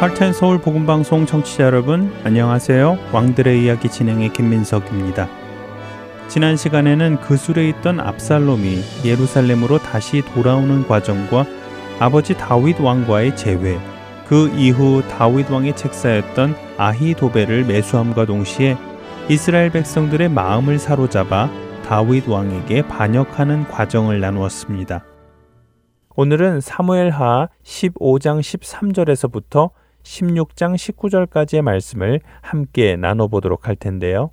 할텐 서울 복음 방송 청취자 여러분 안녕하세요. 왕들의 이야기 진행의 김민석입니다. 지난 시간에는 그술에 있던 압살롬이 예루살렘으로 다시 돌아오는 과정과 아버지 다윗 왕과의 재회, 그 이후 다윗 왕의 책사였던 아히도벨을 매수함과 동시에 이스라엘 백성들의 마음을 사로잡아 다윗 왕에게 반역하는 과정을 나누었습니다. 오늘은 사무엘하 15장 13절에서부터 16장 19절까지의 말씀을 함께 나눠보도록 할 텐데요.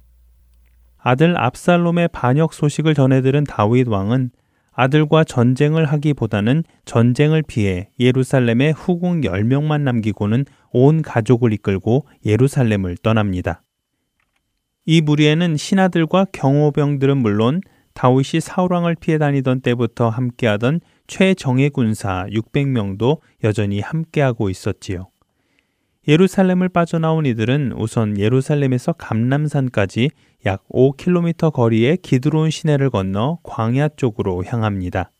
아들 압살롬의 반역 소식을 전해들은 다윗 왕은 아들과 전쟁을 하기보다는 전쟁을 피해 예루살렘에 후궁 10명만 남기고는 온 가족을 이끌고 예루살렘을 떠납니다. 이 무리에는 신하들과 경호병들은 물론 다윗이 사울왕을 피해 다니던 때부터 함께하던 최정예 군사 600명도 여전히 함께하고 있었지요. 예루살렘을 빠져나온 이들은 우선 예루살렘에서 감남산까지 약 5km 거리의 기드론 시내를 건너 광야 쪽으로 향합니다.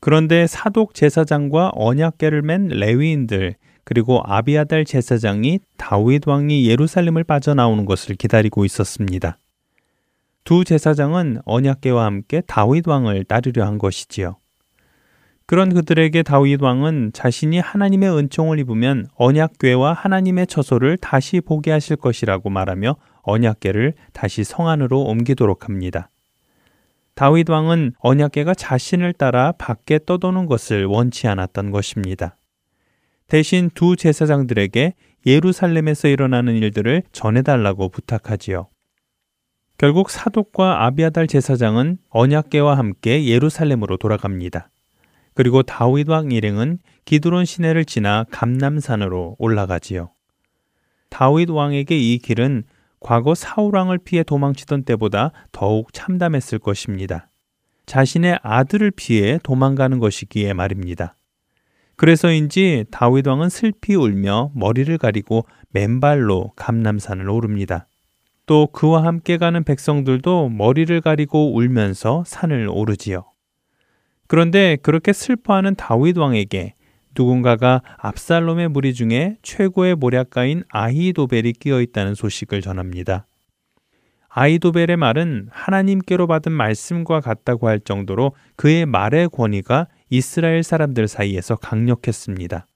그런데 사독 제사장과 언약계를 맨 레위인들 그리고 아비아달 제사장이 다윗 왕이 예루살렘을 빠져나오는 것을 기다리고 있었습니다. 두 제사장은 언약계와 함께 다윗 왕을 따르려 한 것이지요. 그런 그들에게 다윗 왕은 자신이 하나님의 은총을 입으면 언약궤와 하나님의 처소를 다시 보게 하실 것이라고 말하며 언약궤를 다시 성 안으로 옮기도록 합니다. 다윗 왕은 언약궤가 자신을 따라 밖에 떠도는 것을 원치 않았던 것입니다. 대신 두 제사장들에게 예루살렘에서 일어나는 일들을 전해달라고 부탁하지요. 결국 사독과 아비아달 제사장은 언약궤와 함께 예루살렘으로 돌아갑니다. 그리고 다윗 왕 일행은 기드론 시내를 지나 감남산으로 올라가지요. 다윗 왕에게 이 길은 과거 사울 왕을 피해 도망치던 때보다 더욱 참담했을 것입니다. 자신의 아들을 피해 도망가는 것이기에 말입니다. 그래서인지 다윗 왕은 슬피 울며 머리를 가리고 맨발로 감남산을 오릅니다. 또 그와 함께 가는 백성들도 머리를 가리고 울면서 산을 오르지요. 그런데 그렇게 슬퍼하는 다윗 왕에게 누군가가 압살롬의 무리 중에 최고의 모략가인 아히도벨이 끼어 있다는 소식을 전합니다. 아히도벨의 말은 하나님께로 받은 말씀과 같다고 할 정도로 그의 말의 권위가 이스라엘 사람들 사이에서 강력했습니다.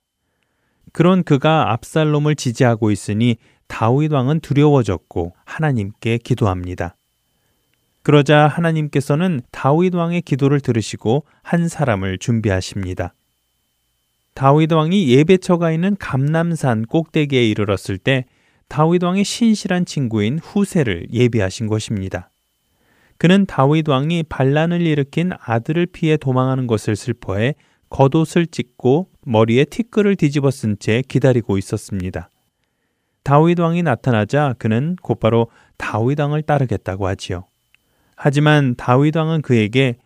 그런 그가 압살롬을 지지하고 있으니 다윗 왕은 두려워졌고 하나님께 기도합니다. 그러자 하나님께서는 다윗 왕의 기도를 들으시고 한 사람을 준비하십니다. 다윗 왕이 예배처가 있는 감남산 꼭대기에 이르렀을 때 다윗 왕의 신실한 친구인 후세를 예비하신 것입니다. 그는 다윗 왕이 반란을 일으킨 아들을 피해 도망하는 것을 슬퍼해 겉옷을 찢고 머리에 티끌을 뒤집어 쓴 채 기다리고 있었습니다. 다윗 왕이 나타나자 그는 곧바로 다윗 왕을 따르겠다고 하지요. 하지만 다윗 왕은 그에게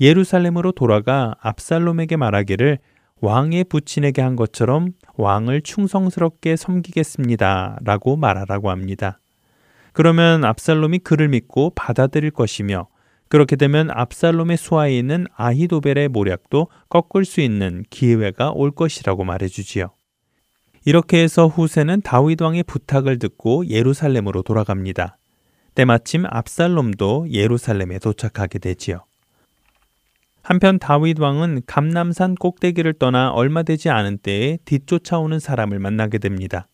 예루살렘으로 돌아가 압살롬에게 말하기를 왕의 부친에게 한 것처럼 왕을 충성스럽게 섬기겠습니다. 라고 말하라고 합니다. 그러면 압살롬이 그를 믿고 받아들일 것이며 그렇게 되면 압살롬의 수하에 있는 아히도벨의 모략도 꺾을 수 있는 기회가 올 것이라고 말해주지요. 이렇게 해서 후세는 다윗 왕의 부탁을 듣고 예루살렘으로 돌아갑니다. 때마침 압살롬도 예루살렘에 도착하게 되지요. 한편 다윗 왕은 감남산 꼭대기를 떠나 얼마 되지 않은 때에 뒤쫓아오는 사람을 만나게 됩니다.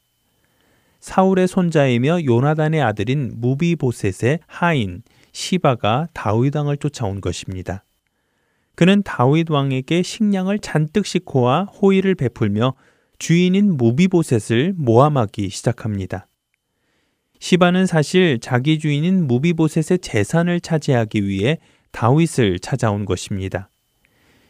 사울의 손자이며 요나단의 아들인 무비보셋의 하인 시바가 다윗 왕을 쫓아온 것입니다. 그는 다윗 왕에게 식량을 잔뜩 싣고와 호의를 베풀며 주인인 무비보셋을 모함하기 시작합니다. 시바는 사실 자기 주인인 무비보셋의 재산을 차지하기 위해 다윗을 찾아온 것입니다.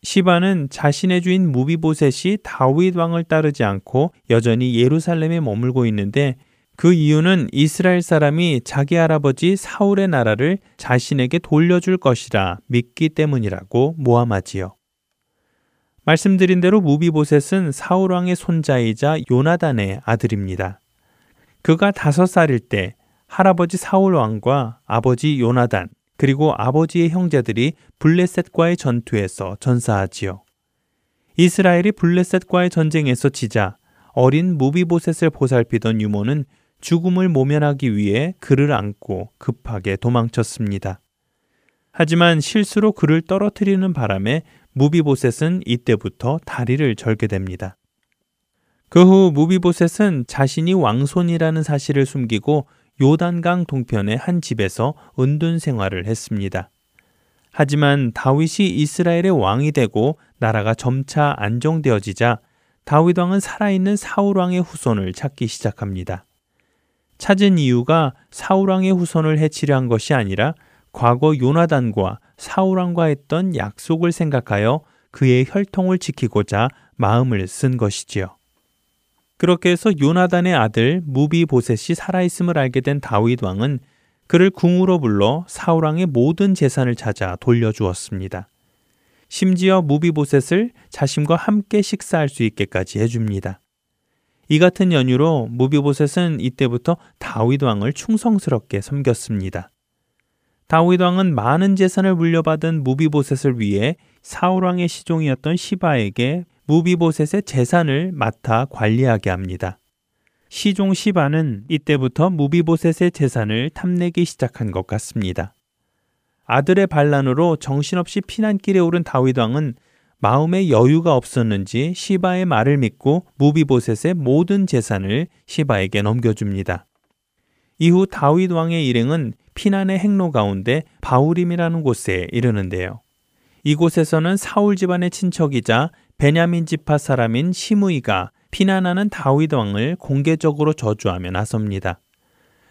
시바는 자신의 주인 무비보셋이 다윗 왕을 따르지 않고 여전히 예루살렘에 머물고 있는데 그 이유는 이스라엘 사람이 자기 할아버지 사울의 나라를 자신에게 돌려줄 것이라 믿기 때문이라고 모함하지요. 말씀드린 대로 무비보셋은 사울 왕의 손자이자 요나단의 아들입니다. 그가 다섯 살일 때 할아버지 사울 왕과 아버지 요나단 그리고 아버지의 형제들이 블레셋과의 전투에서 전사하지요. 이스라엘이 블레셋과의 전쟁에서 지자 어린 무비보셋을 보살피던 유모는 죽음을 모면하기 위해 그를 안고 급하게 도망쳤습니다. 하지만 실수로 그를 떨어뜨리는 바람에 무비보셋은 이때부터 다리를 절게 됩니다. 그 후 무비보셋은 자신이 왕손이라는 사실을 숨기고 요단강 동편의 한 집에서 은둔 생활을 했습니다. 하지만 다윗이 이스라엘의 왕이 되고 나라가 점차 안정되어지자 다윗 왕은 살아있는 사울 왕의 후손을 찾기 시작합니다. 찾은 이유가 사울 왕의 후손을 해치려 한 것이 아니라 과거 요나단과 사울 왕과 했던 약속을 생각하여 그의 혈통을 지키고자 마음을 쓴 것이지요. 그렇게 해서 요나단의 아들 무비보셋이 살아있음을 알게 된 다윗 왕은 그를 궁으로 불러 사울 왕의 모든 재산을 찾아 돌려주었습니다. 심지어 무비보셋을 자신과 함께 식사할 수 있게까지 해줍니다. 이 같은 연유로 무비보셋은 이때부터 다윗 왕을 충성스럽게 섬겼습니다. 다윗 왕은 많은 재산을 물려받은 무비보셋을 위해 사울 왕의 시종이었던 시바에게 무비보셋의 재산을 맡아 관리하게 합니다. 시종 시바는 이때부터 무비보셋의 재산을 탐내기 시작한 것 같습니다. 아들의 반란으로 정신없이 피난길에 오른 다윗 왕은 마음에 여유가 없었는지 시바의 말을 믿고 무비보셋의 모든 재산을 시바에게 넘겨줍니다. 이후 다윗 왕의 일행은 피난의 행로 가운데 바울임이라는 곳에 이르는데요. 이곳에서는 사울 집안의 친척이자 베냐민 지파 사람인 시므이가 피난하는 다윗 왕을 공개적으로 저주하며 나섭니다.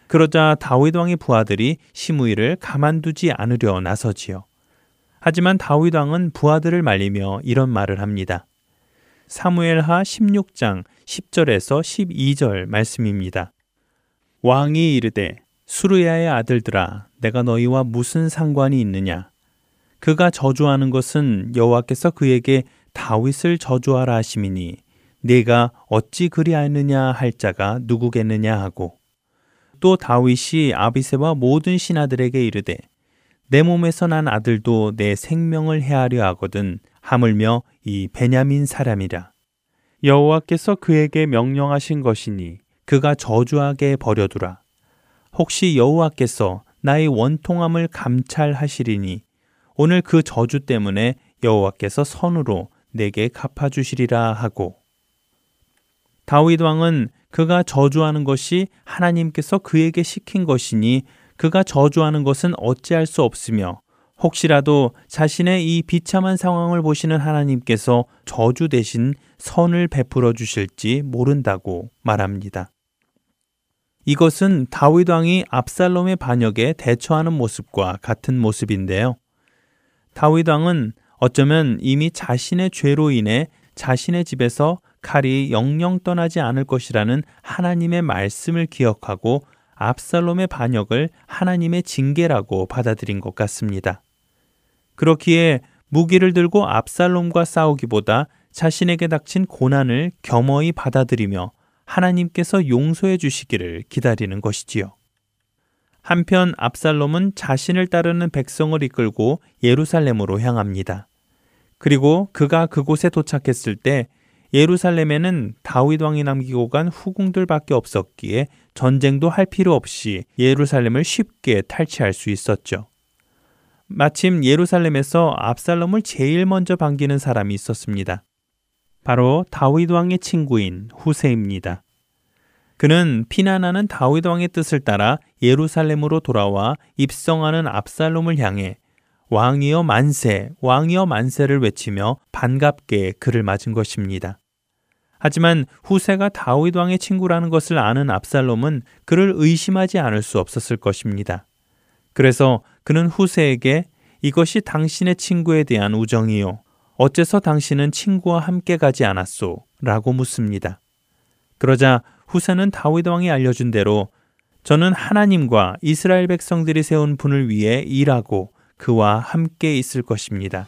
그러자 다윗 왕의 부하들이 시므이를 가만두지 않으려 나서지요. 하지만 다윗 왕은 부하들을 말리며 이런 말을 합니다. 사무엘하 16장 10절에서 12절 말씀입니다. 왕이 이르되 수르야의 아들들아 내가 너희와 무슨 상관이 있느냐 그가 저주하는 것은 여호와께서 그에게 다윗을 저주하라 하심이니 네가 어찌 그리하느냐 할 자가 누구겠느냐 하고 또 다윗이 아비세와 모든 신하들에게 이르되 내 몸에서 난 아들도 내 생명을 해하려 하거든 하물며 이 베냐민 사람이라 여호와께서 그에게 명령하신 것이니 그가 저주하게 버려두라. 혹시 여호와께서 나의 원통함을 감찰하시리니 오늘 그 저주 때문에 여호와께서 선으로 내게 갚아주시리라 하고 다윗 왕은 그가 저주하는 것이 하나님께서 그에게 시킨 것이니 그가 저주하는 것은 어찌할 수 없으며 혹시라도 자신의 이 비참한 상황을 보시는 하나님께서 저주 대신 선을 베풀어 주실지 모른다고 말합니다. 이것은 다윗 왕이 압살롬의 반역에 대처하는 모습과 같은 모습인데요. 다윗 왕은 어쩌면 이미 자신의 죄로 인해 자신의 집에서 칼이 영영 떠나지 않을 것이라는 하나님의 말씀을 기억하고 압살롬의 반역을 하나님의 징계라고 받아들인 것 같습니다. 그렇기에 무기를 들고 압살롬과 싸우기보다 자신에게 닥친 고난을 겸허히 받아들이며 하나님께서 용서해 주시기를 기다리는 것이지요. 한편 압살롬은 자신을 따르는 백성을 이끌고 예루살렘으로 향합니다. 그리고 그가 그곳에 도착했을 때 예루살렘에는 다윗 왕이 남기고 간 후궁들밖에 없었기에 전쟁도 할 필요 없이 예루살렘을 쉽게 탈취할 수 있었죠. 마침 예루살렘에서 압살롬을 제일 먼저 반기는 사람이 있었습니다. 바로 다윗 왕의 친구인 후세입니다. 그는 피난하는 다윗 왕의 뜻을 따라 예루살렘으로 돌아와 입성하는 압살롬을 향해 왕이여 만세, 왕이여 만세를 외치며 반갑게 그를 맞은 것입니다. 하지만 후세가 다윗 왕의 친구라는 것을 아는 압살롬은 그를 의심하지 않을 수 없었을 것입니다. 그래서 그는 후세에게 이것이 당신의 친구에 대한 우정이요. 어째서 당신은 친구와 함께 가지 않았소? 라고 묻습니다. 그러자 후세는 다윗 왕이 알려준 대로 저는 하나님과 이스라엘 백성들이 세운 분을 위해 일하고 그와 함께 있을 것입니다.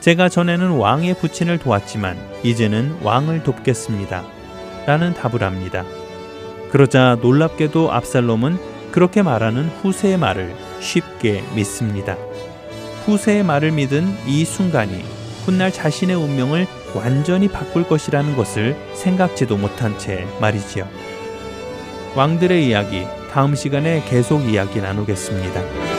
제가 전에는 왕의 부친을 도왔지만 이제는 왕을 돕겠습니다. 라는 답을 합니다. 그러자 놀랍게도 압살롬은 그렇게 말하는 후세의 말을 쉽게 믿습니다. 후세의 말을 믿은 이 순간이 훗날 자신의 운명을 완전히 바꿀 것이라는 것을 생각지도 못한 채 말이지요. 왕들의 이야기 다음 시간에 계속 이야기 나누겠습니다.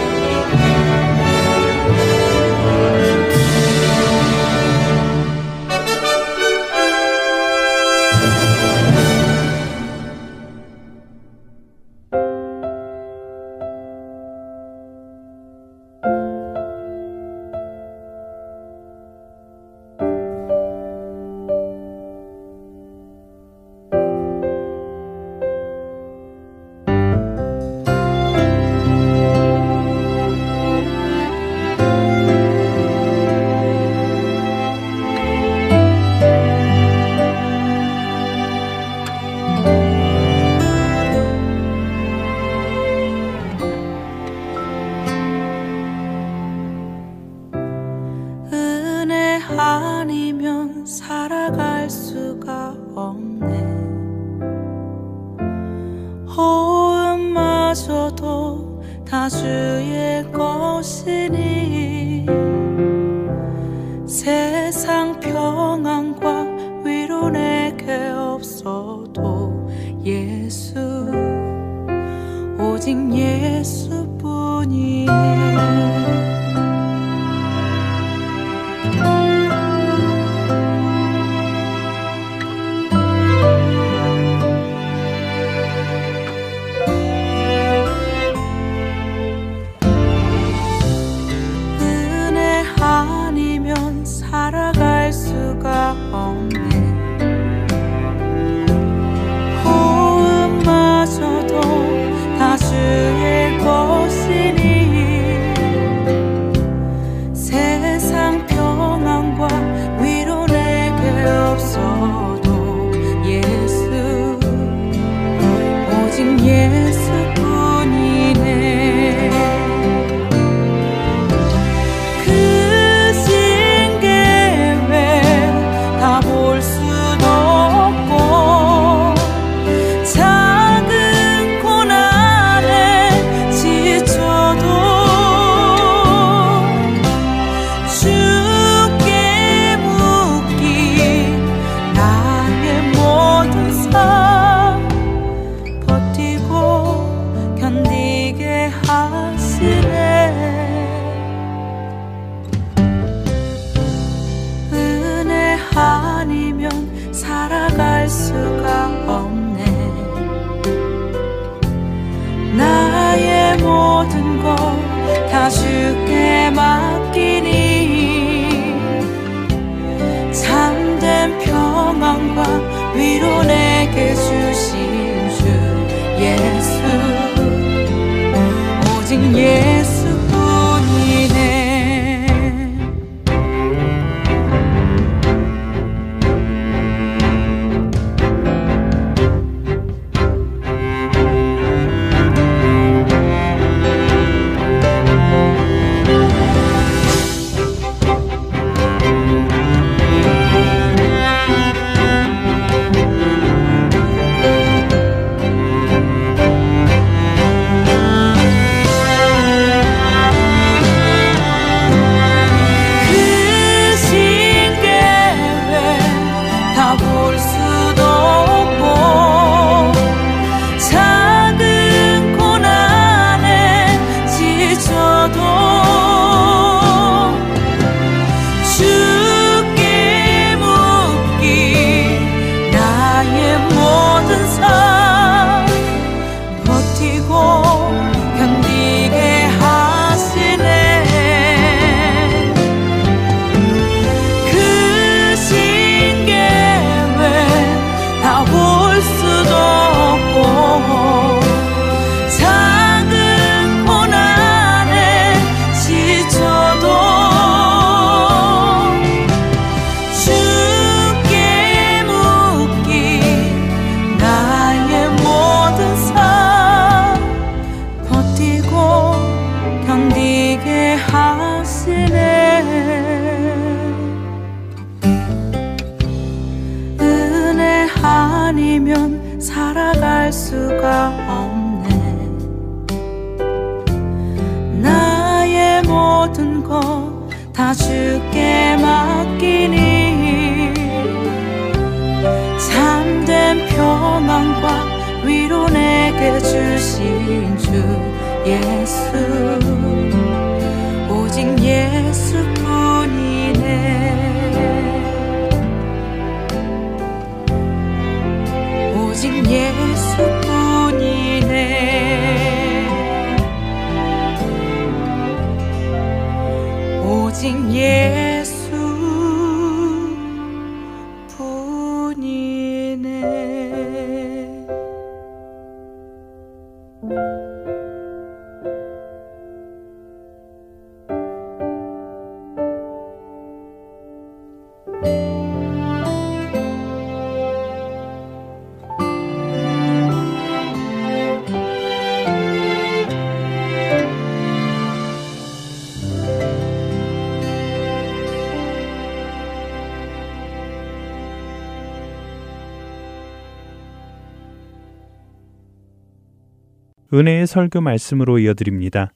은혜의 설교 말씀으로 이어드립니다.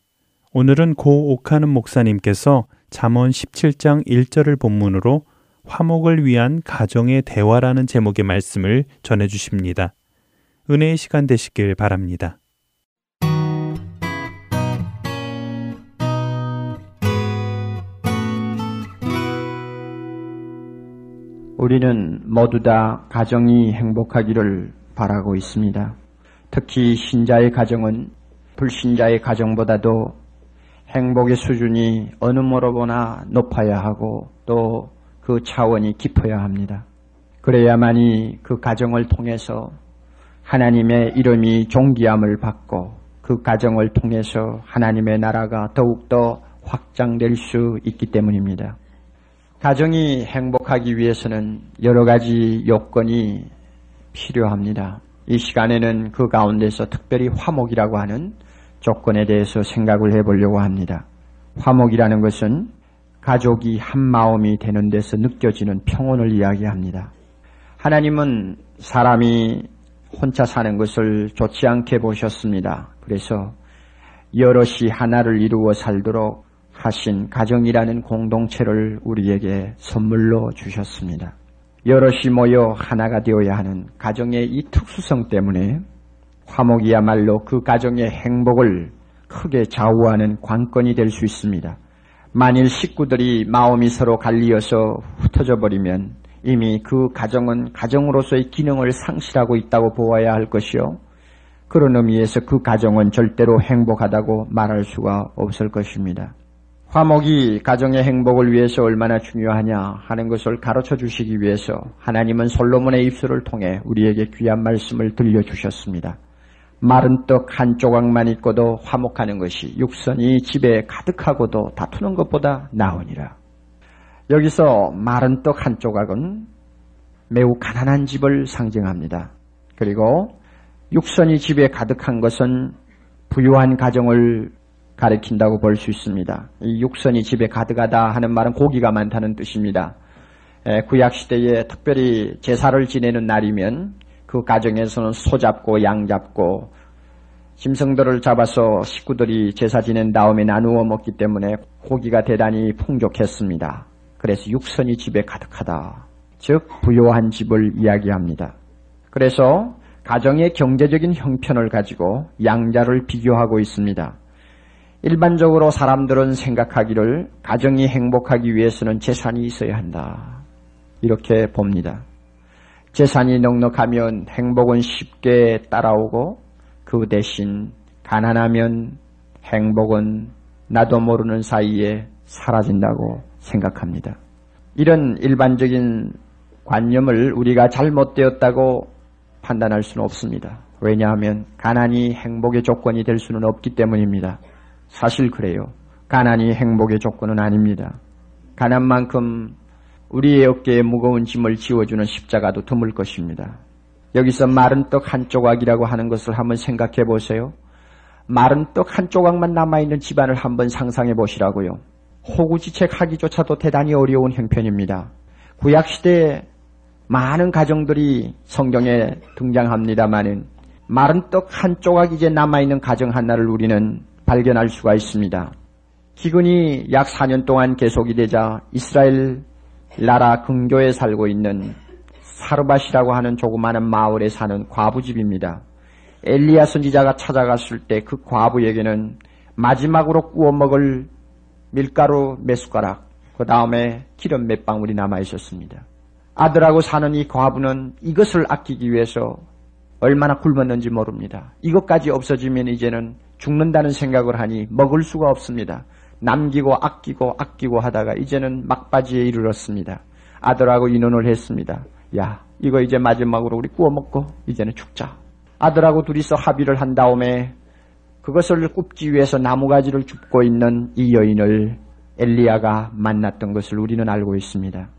오늘은 고 옥하는 목사님께서 잠언 17장 1절을 본문으로 화목을 위한 가정의 대화라는 제목의 말씀을 전해 주십니다. 은혜의 시간 되시길 바랍니다. 우리는 모두 다 가정이 행복하기를 바라고 있습니다. 특히 신자의 가정은 불신자의 가정보다도 행복의 수준이 어느 모로 보나 높아야 하고 또 그 차원이 깊어야 합니다. 그래야만이 그 가정을 통해서 하나님의 이름이 존귀함을 받고 그 가정을 통해서 하나님의 나라가 더욱더 확장될 수 있기 때문입니다. 가정이 행복하기 위해서는 여러 가지 요건이 필요합니다. 이 시간에는 그 가운데서 특별히 화목이라고 하는 조건에 대해서 생각을 해보려고 합니다. 화목이라는 것은 가족이 한 마음이 되는 데서 느껴지는 평온을 이야기합니다. 하나님은 사람이 혼자 사는 것을 좋지 않게 보셨습니다. 그래서 여럿이 하나를 이루어 살도록 하신 가정이라는 공동체를 우리에게 선물로 주셨습니다. 여럿이 모여 하나가 되어야 하는 가정의 이 특수성 때문에 화목이야말로 그 가정의 행복을 크게 좌우하는 관건이 될 수 있습니다. 만일 식구들이 마음이 서로 갈리어서 흩어져 버리면 이미 그 가정은 가정으로서의 기능을 상실하고 있다고 보아야 할 것이요. 그런 의미에서 그 가정은 절대로 행복하다고 말할 수가 없을 것입니다. 화목이 가정의 행복을 위해서 얼마나 중요하냐 하는 것을 가르쳐 주시기 위해서 하나님은 솔로몬의 입술을 통해 우리에게 귀한 말씀을 들려주셨습니다. 마른 떡 한 조각만 있고도 화목하는 것이 육선이 집에 가득하고도 다투는 것보다 나으니라. 여기서 마른 떡 한 조각은 매우 가난한 집을 상징합니다. 그리고 육선이 집에 가득한 것은 부유한 가정을 가리킨다고 볼 수 있습니다. 이 육선이 집에 가득하다 하는 말은 고기가 많다는 뜻입니다. 구약 시대에 특별히 제사를 지내는 날이면 그 가정에서는 소 잡고 양 잡고 짐승들을 잡아서 식구들이 제사 지낸 다음에 나누어 먹기 때문에 고기가 대단히 풍족했습니다. 그래서 육선이 집에 가득하다. 즉 부요한 집을 이야기합니다. 그래서 가정의 경제적인 형편을 가지고 양자를 비교하고 있습니다. 일반적으로 사람들은 생각하기를 가정이 행복하기 위해서는 재산이 있어야 한다. 이렇게 봅니다. 재산이 넉넉하면 행복은 쉽게 따라오고 그 대신 가난하면 행복은 나도 모르는 사이에 사라진다고 생각합니다. 이런 일반적인 관념을 우리가 잘못되었다고 판단할 수는 없습니다. 왜냐하면 가난이 행복의 조건이 될 수는 없기 때문입니다. 사실 그래요. 가난이 행복의 조건은 아닙니다. 가난만큼 우리의 어깨에 무거운 짐을 지워주는 십자가도 드물 것입니다. 여기서 마른 떡 한 조각이라고 하는 것을 한번 생각해 보세요. 마른 떡 한 조각만 남아있는 집안을 한번 상상해 보시라고요. 호구지책 하기조차도 대단히 어려운 형편입니다. 구약시대에 많은 가정들이 성경에 등장합니다마는 마른 떡 한 조각 이제 남아있는 가정 하나를 우리는 발견할 수가 있습니다. 기근이 약 4년 동안 계속이 되자 이스라엘 나라 근교에 살고 있는 사르밧이라고 하는 조그마한 마을에 사는 과부집입니다. 엘리야 선지자가 찾아갔을 때 그 과부에게는 마지막으로 구워 먹을 밀가루 몇 숟가락, 그 다음에 기름 몇 방울이 남아 있었습니다. 아들하고 사는 이 과부는 이것을 아끼기 위해서 얼마나 굶었는지 모릅니다. 이것까지 없어지면 이제는 죽는다는 생각을 하니 먹을 수가 없습니다. 남기고 아끼고 아끼고 하다가 이제는 막바지에 이르렀습니다. 아들하고 인원을 했습니다. 야, 이거 이제 마지막으로 우리 구워 먹고 이제는 죽자. 아들하고 둘이서 합의를 한 다음에 그것을 굽기 위해서 나무가지를 줍고 있는 이 여인을 엘리야가 만났던 것을 우리는 알고 있습니다.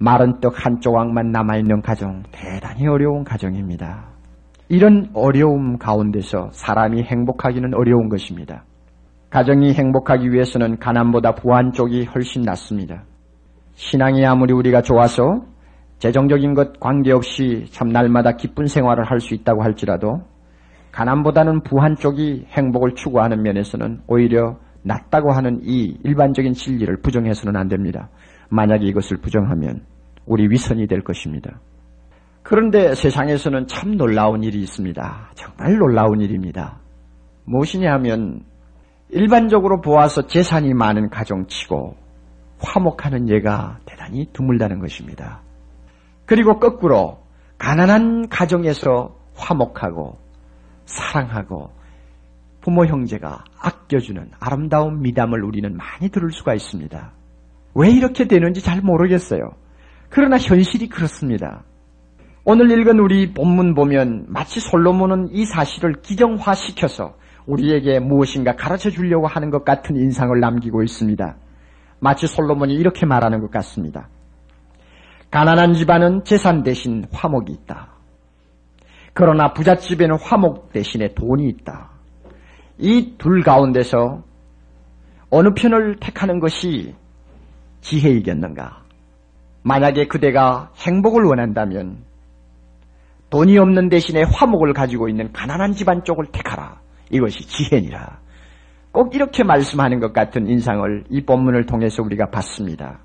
마른 떡 한 조각만 남아있는 가정, 대단히 어려운 가정입니다. 이런 어려움 가운데서 사람이 행복하기는 어려운 것입니다. 가정이 행복하기 위해서는 가난보다 부한 쪽이 훨씬 낫습니다. 신앙이 아무리 우리가 좋아서 재정적인 것 관계없이 참 날마다 기쁜 생활을 할 수 있다고 할지라도 가난보다는 부한 쪽이 행복을 추구하는 면에서는 오히려 낫다고 하는 이 일반적인 진리를 부정해서는 안 됩니다. 만약에 이것을 부정하면 우리 위선이 될 것입니다. 그런데 세상에서는 참 놀라운 일이 있습니다. 정말 놀라운 일입니다. 무엇이냐 하면 일반적으로 보아서 재산이 많은 가정치고 화목하는 예가 대단히 드물다는 것입니다. 그리고 거꾸로 가난한 가정에서 화목하고 사랑하고 부모 형제가 아껴주는 아름다운 미담을 우리는 많이 들을 수가 있습니다. 왜 이렇게 되는지 잘 모르겠어요. 그러나 현실이 그렇습니다. 오늘 읽은 우리 본문 보면 마치 솔로몬은 이 사실을 기정화시켜서 우리에게 무엇인가 가르쳐 주려고 하는 것 같은 인상을 남기고 있습니다. 마치 솔로몬이 이렇게 말하는 것 같습니다. 가난한 집안은 재산 대신 화목이 있다. 그러나 부잣집에는 화목 대신에 돈이 있다. 이 둘 가운데서 어느 편을 택하는 것이 지혜이겠는가? 만약에 그대가 행복을 원한다면 돈이 없는 대신에 화목을 가지고 있는 가난한 집안 쪽을 택하라. 이것이 지혜니라. 꼭 이렇게 말씀하는 것 같은 인상을 이 본문을 통해서 우리가 봤습니다.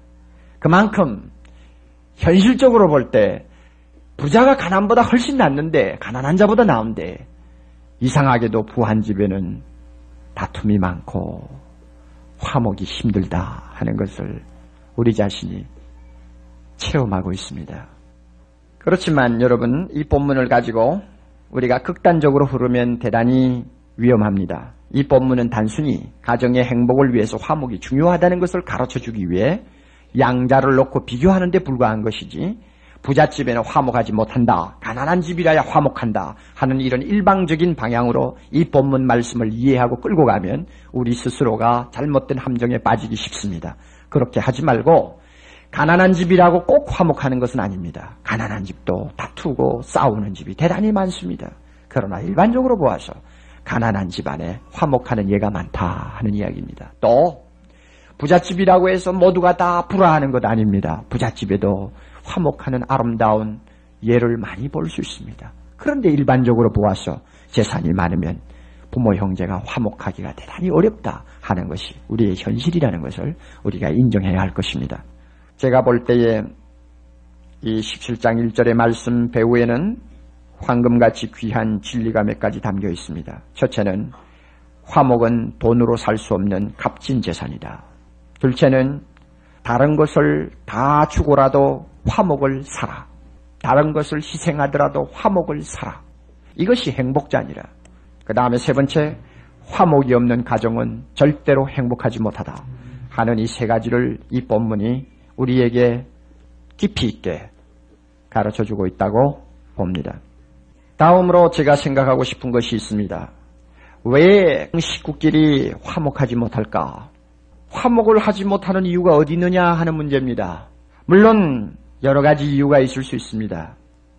그만큼 현실적으로 볼 때 부자가 가난보다 훨씬 낫는데 가난한 자보다 나은데 이상하게도 부한 집에는 다툼이 많고 화목이 힘들다 하는 것을 우리 자신이 체험하고 있습니다. 그렇지만 여러분 이 본문을 가지고 우리가 극단적으로 흐르면 대단히 위험합니다. 이 본문은 단순히 가정의 행복을 위해서 화목이 중요하다는 것을 가르쳐 주기 위해 양자를 놓고 비교하는 데 불과한 것이지 부잣집에는 화목하지 못한다. 가난한 집이라야 화목한다. 하는 이런 일방적인 방향으로 이 본문 말씀을 이해하고 끌고 가면 우리 스스로가 잘못된 함정에 빠지기 쉽습니다. 그렇게 하지 말고 가난한 집이라고 꼭 화목하는 것은 아닙니다. 가난한 집도 다투고 싸우는 집이 대단히 많습니다. 그러나 일반적으로 보아서 가난한 집안에 화목하는 예가 많다 하는 이야기입니다. 또 부잣집이라고 해서 모두가 다 불화하는 것 아닙니다. 부잣집에도 화목하는 아름다운 예를 많이 볼 수 있습니다. 그런데 일반적으로 보아서 재산이 많으면 부모 형제가 화목하기가 대단히 어렵다 하는 것이 우리의 현실이라는 것을 우리가 인정해야 할 것입니다. 제가 볼 때에 이 17장 1절의 말씀 배후에는 황금같이 귀한 진리가 몇 가지 담겨 있습니다. 첫째는 화목은 돈으로 살 수 없는 값진 재산이다. 둘째는 다른 것을 다 주고라도 화목을 사라. 다른 것을 희생하더라도 화목을 사라. 이것이 행복자니라. 그 다음에 세 번째, 화목이 없는 가정은 절대로 행복하지 못하다. 하는 이 세 가지를 이 본문이 우리에게 깊이 있게 가르쳐 주고 있다고 봅니다. 다음으로 제가 생각하고 싶은 것이 있습니다. 왜 식구끼리 화목하지 못할까? 화목을 하지 못하는 이유가 어디 있느냐 하는 문제입니다. 물론 여러 가지 이유가 있을 수 있습니다.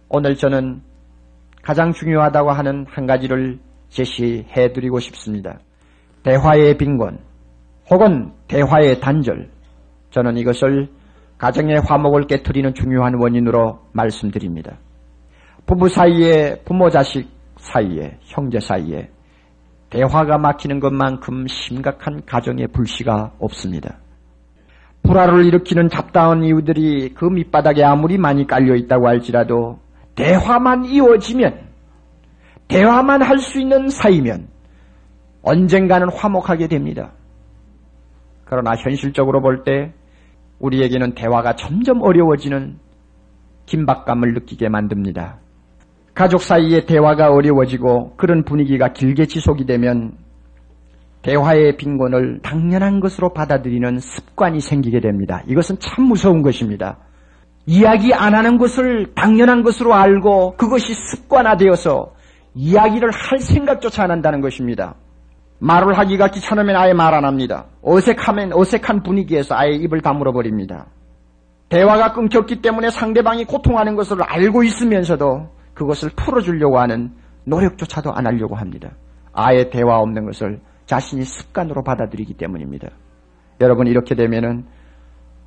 오늘 저는 가장 중요하다고 하는 한 가지를 제시해 드리고 싶습니다. 대화의 빈곤 혹은 대화의 단절. 저는 이것을 가정의 화목을 깨뜨리는 중요한 원인으로 말씀드립니다. 부부 사이에, 부모 자식 사이에, 형제 사이에 대화가 막히는 것만큼 심각한 가정의 불씨가 없습니다. 불화를 일으키는 잡다한 이유들이 그 밑바닥에 아무리 많이 깔려 있다고 할지라도 대화만 이어지면 대화만 할 수 있는 사이면 언젠가는 화목하게 됩니다. 그러나 현실적으로 볼 때 우리에게는 대화가 점점 어려워지는 긴박감을 느끼게 만듭니다. 가족 사이의 대화가 어려워지고 그런 분위기가 길게 지속이 되면 대화의 빈곤을 당연한 것으로 받아들이는 습관이 생기게 됩니다. 이것은 참 무서운 것입니다. 이야기 안 하는 것을 당연한 것으로 알고 그것이 습관화되어서 이야기를 할 생각조차 안 한다는 것입니다. 말을 하기가 귀찮으면 아예 말 안 합니다. 어색하면 어색한 분위기에서 아예 입을 다물어 버립니다. 대화가 끊겼기 때문에 상대방이 고통하는 것을 알고 있으면서도 그것을 풀어주려고 하는 노력조차도 안 하려고 합니다. 아예 대화 없는 것을 자신이 습관으로 받아들이기 때문입니다. 여러분 이렇게 되면은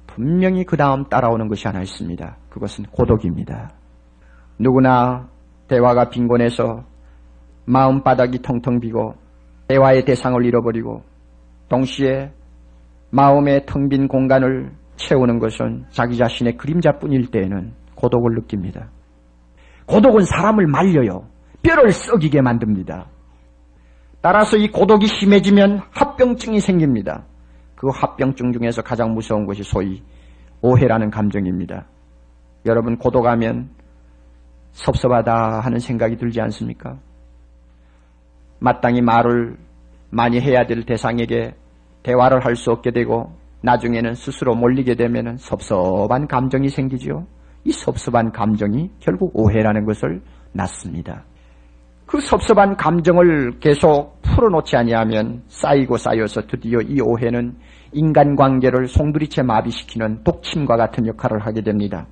분명히 그 다음 따라오는 것이 하나 있습니다. 그것은 고독입니다. 누구나 대화가 빈곤해서 마음바닥이 텅텅 비고 대화의 대상을 잃어버리고 동시에 마음의 텅 빈 공간을 채우는 것은 자기 자신의 그림자뿐일 때에는 고독을 느낍니다. 고독은 사람을 말려요. 뼈를 썩이게 만듭니다. 따라서 이 고독이 심해지면 합병증이 생깁니다. 그 합병증 중에서 가장 무서운 것이 소위 오해라는 감정입니다. 여러분 고독하면 섭섭하다 하는 생각이 들지 않습니까? 마땅히 말을 많이 해야 될 대상에게 대화를 할 수 없게 되고 나중에는 스스로 몰리게 되면 섭섭한 감정이 생기지요. 이 섭섭한 감정이 결국 오해라는 것을 낳습니다. 그 섭섭한 감정을 계속 풀어놓지 아니하면 쌓이고 쌓여서 드디어 이 오해는 인간관계를 송두리째 마비시키는 독침과 같은 역할을 하게 됩니다.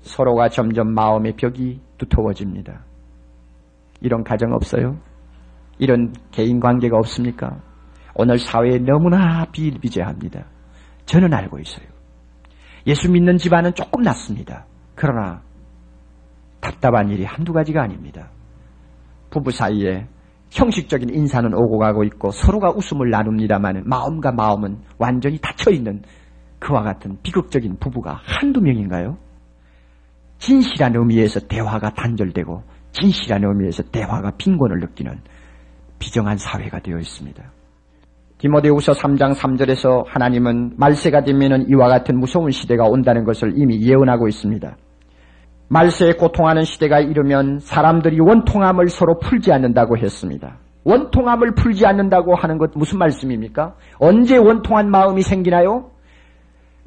서로가 점점 마음의 벽이 두터워집니다. 이런 가정 없어요? 이런 개인 관계가 없습니까? 오늘 사회에 너무나 비일비재합니다. 저는 알고 있어요. 예수 믿는 집안은 조금 낫습니다. 그러나 답답한 일이 한두 가지가 아닙니다. 부부 사이에 형식적인 인사는 오고 가고 있고 서로가 웃음을 나눕니다만 마음과 마음은 완전히 닫혀있는 그와 같은 비극적인 부부가 한두 명인가요? 진실한 의미에서 대화가 단절되고 진실한 의미에서 대화가 빈곤을 느끼는 비정한 사회가 되어 있습니다. 디모데후서 3장 3절에서 하나님은 말세가 되면 이와 같은 무서운 시대가 온다는 것을 이미 예언하고 있습니다. 말세에 고통하는 시대가 이르면 사람들이 원통함을 서로 풀지 않는다고 했습니다. 원통함을 풀지 않는다고 하는 것 무슨 말씀입니까? 언제 원통한 마음이 생기나요?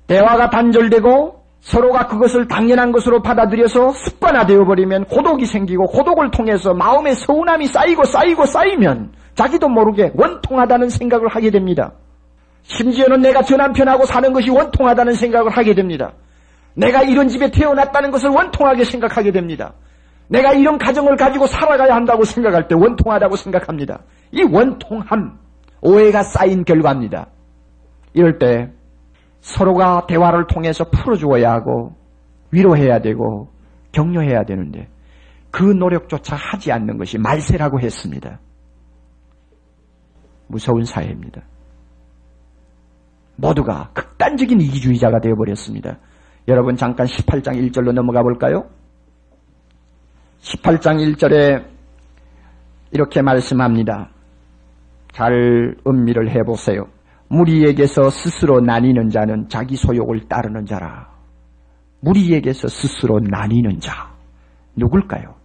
대화가 단절되고 서로가 그것을 당연한 것으로 받아들여서 습관화되어 버리면 고독이 생기고 고독을 통해서 마음의 서운함이 쌓이고 쌓이고 쌓이면 자기도 모르게 원통하다는 생각을 하게 됩니다. 심지어는 내가 저 남편하고 사는 것이 원통하다는 생각을 하게 됩니다. 내가 이런 집에 태어났다는 것을 원통하게 생각하게 됩니다. 내가 이런 가정을 가지고 살아가야 한다고 생각할 때 원통하다고 생각합니다. 이 원통함, 오해가 쌓인 결과입니다. 이럴 때 서로가 대화를 통해서 풀어주어야 하고 위로해야 되고 격려해야 되는데 그 노력조차 하지 않는 것이 말세라고 했습니다. 무서운 사회입니다. 모두가 극단적인 이기주의자가 되어버렸습니다. 여러분 잠깐 18장 1절로 넘어가 볼까요? 18장 1절에 이렇게 말씀합니다. 잘 음미를 해보세요. 무리에게서 스스로 나뉘는 자는 자기 소욕을 따르는 자라. 무리에게서 스스로 나뉘는 자. 누굴까요?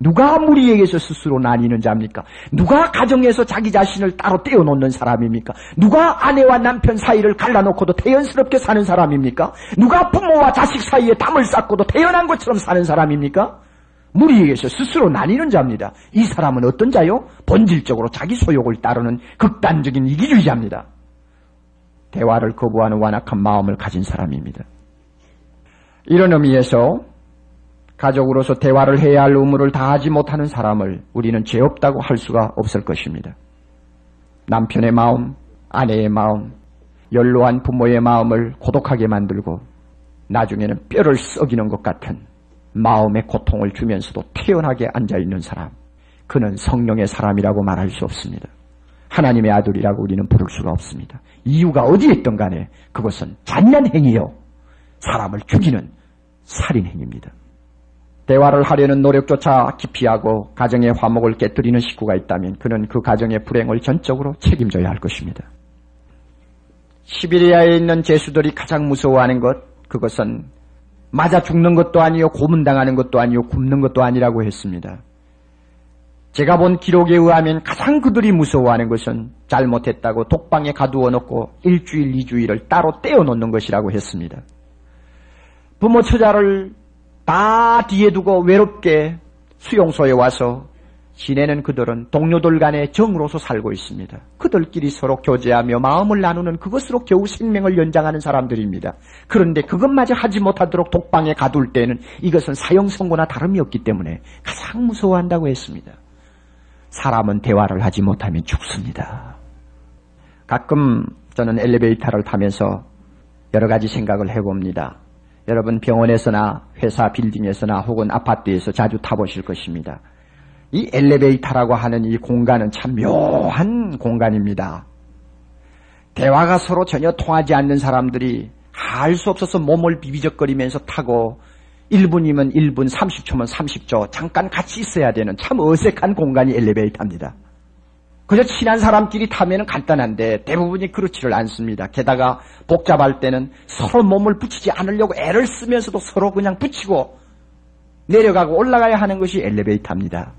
누가 무리에게서 스스로 나뉘는 자입니까? 누가 가정에서 자기 자신을 따로 떼어놓는 사람입니까? 누가 아내와 남편 사이를 갈라놓고도 태연스럽게 사는 사람입니까? 누가 부모와 자식 사이에 담을 쌓고도 태연한 것처럼 사는 사람입니까? 무리에게서 스스로 나뉘는 자입니다. 이 사람은 어떤 자요? 본질적으로 자기 소욕을 따르는 극단적인 이기주의자입니다. 대화를 거부하는 완악한 마음을 가진 사람입니다. 이런 의미에서 가족으로서 대화를 해야 할 의무를 다하지 못하는 사람을 우리는 죄 없다고 할 수가 없을 것입니다. 남편의 마음, 아내의 마음, 연로한 부모의 마음을 고독하게 만들고 나중에는 뼈를 썩이는 것 같은 마음의 고통을 주면서도 태연하게 앉아있는 사람. 그는 성령의 사람이라고 말할 수 없습니다. 하나님의 아들이라고 우리는 부를 수가 없습니다. 이유가 어디에 있던 간에 그것은 잔인한 행위요. 사람을 죽이는 살인 행위입니다. 대화를 하려는 노력조차 기피하고 가정의 화목을 깨뜨리는 식구가 있다면 그는 그 가정의 불행을 전적으로 책임져야 할 것입니다. 시베리아에 있는 제수들이 가장 무서워하는 것 그것은 맞아 죽는 것도 아니요 고문당하는 것도 아니요 굶는 것도 아니라고 했습니다. 제가 본 기록에 의하면 가장 그들이 무서워하는 것은 잘못했다고 독방에 가두어 놓고 일주일, 이주일을 따로 떼어 놓는 것이라고 했습니다. 부모 처자를 다 뒤에 두고 외롭게 수용소에 와서 지내는 그들은 동료들 간의 정으로서 살고 있습니다. 그들끼리 서로 교제하며 마음을 나누는 그것으로 겨우 생명을 연장하는 사람들입니다. 그런데 그것마저 하지 못하도록 독방에 가둘 때는 이것은 사형 선고나 다름이 없기 때문에 가장 무서워한다고 했습니다. 사람은 대화를 하지 못하면 죽습니다. 가끔 저는 엘리베이터를 타면서 여러 가지 생각을 해봅니다. 여러분 병원에서나 회사 빌딩에서나 혹은 아파트에서 자주 타보실 것입니다. 이 엘리베이터라고 하는 이 공간은 참 묘한 공간입니다. 대화가 서로 전혀 통하지 않는 사람들이 할수 없어서 몸을 비비적거리면서 타고 1분이면 1분, 30초면 30초 잠깐 같이 있어야 되는 참 어색한 공간이 엘리베이터입니다. 그저 친한 사람끼리 타면 간단한데 대부분이 그렇지를 않습니다. 게다가 복잡할 때는 서로 몸을 붙이지 않으려고 애를 쓰면서도 서로 그냥 붙이고 내려가고 올라가야 하는 것이 엘리베이터입니다.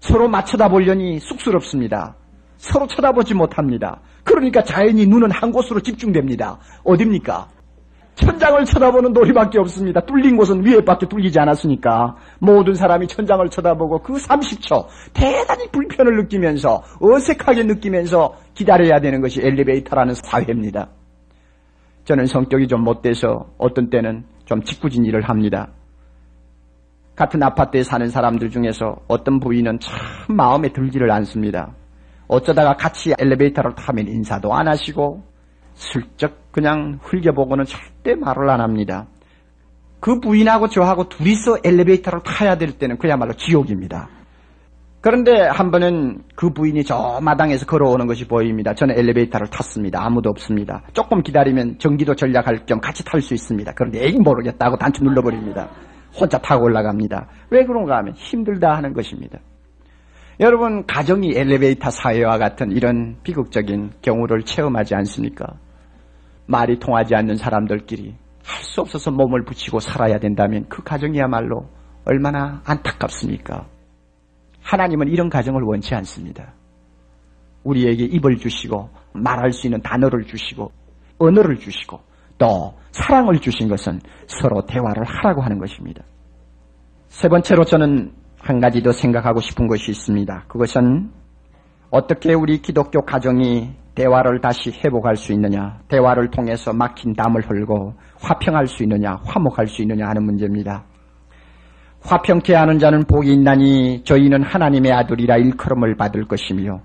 서로 맞춰다 보려니 쑥스럽습니다. 서로 쳐다보지 못합니다. 그러니까 자연히 눈은 한 곳으로 집중됩니다. 어딥니까? 천장을 쳐다보는 놀이밖에 없습니다. 뚫린 곳은 위에밖에 뚫리지 않았으니까 모든 사람이 천장을 쳐다보고 그 30초 대단히 불편을 느끼면서 어색하게 느끼면서 기다려야 되는 것이 엘리베이터라는 사회입니다. 저는 성격이 좀 못돼서 어떤 때는 좀 짓궂은 일을 합니다. 같은 아파트에 사는 사람들 중에서 어떤 부인은 참 마음에 들지를 않습니다. 어쩌다가 같이 엘리베이터를 타면 인사도 안 하시고 슬쩍 그냥 흘겨보고는 절대 말을 안 합니다. 그 부인하고 저하고 둘이서 엘리베이터를 타야 될 때는 그야말로 지옥입니다. 그런데 한 번은 그 부인이 저 마당에서 걸어오는 것이 보입니다. 저는 엘리베이터를 탔습니다. 아무도 없습니다. 조금 기다리면 전기도 전략할 겸 같이 탈 수 있습니다. 그런데 에이 모르겠다고 단추 눌러버립니다. 혼자 타고 올라갑니다. 왜 그런가 하면 힘들다 하는 것입니다. 여러분 가정이 엘리베이터 사회와 같은 이런 비극적인 경우를 체험하지 않습니까? 말이 통하지 않는 사람들끼리 할 수 없어서 몸을 붙이고 살아야 된다면 그 가정이야말로 얼마나 안타깝습니까? 하나님은 이런 가정을 원치 않습니다. 우리에게 입을 주시고 말할 수 있는 단어를 주시고 언어를 주시고 또 사랑을 주신 것은 서로 대화를 하라고 하는 것입니다. 세 번째로 저는 한 가지 더 생각하고 싶은 것이 있습니다. 그것은 어떻게 우리 기독교 가정이 대화를 다시 회복할 수 있느냐, 대화를 통해서 막힌 담을 흘고 화평할 수 있느냐, 화목할 수 있느냐 하는 문제입니다. 화평케 하는 자는 복이 있나니 저희는 하나님의 아들이라 일컬음을 받을 것이며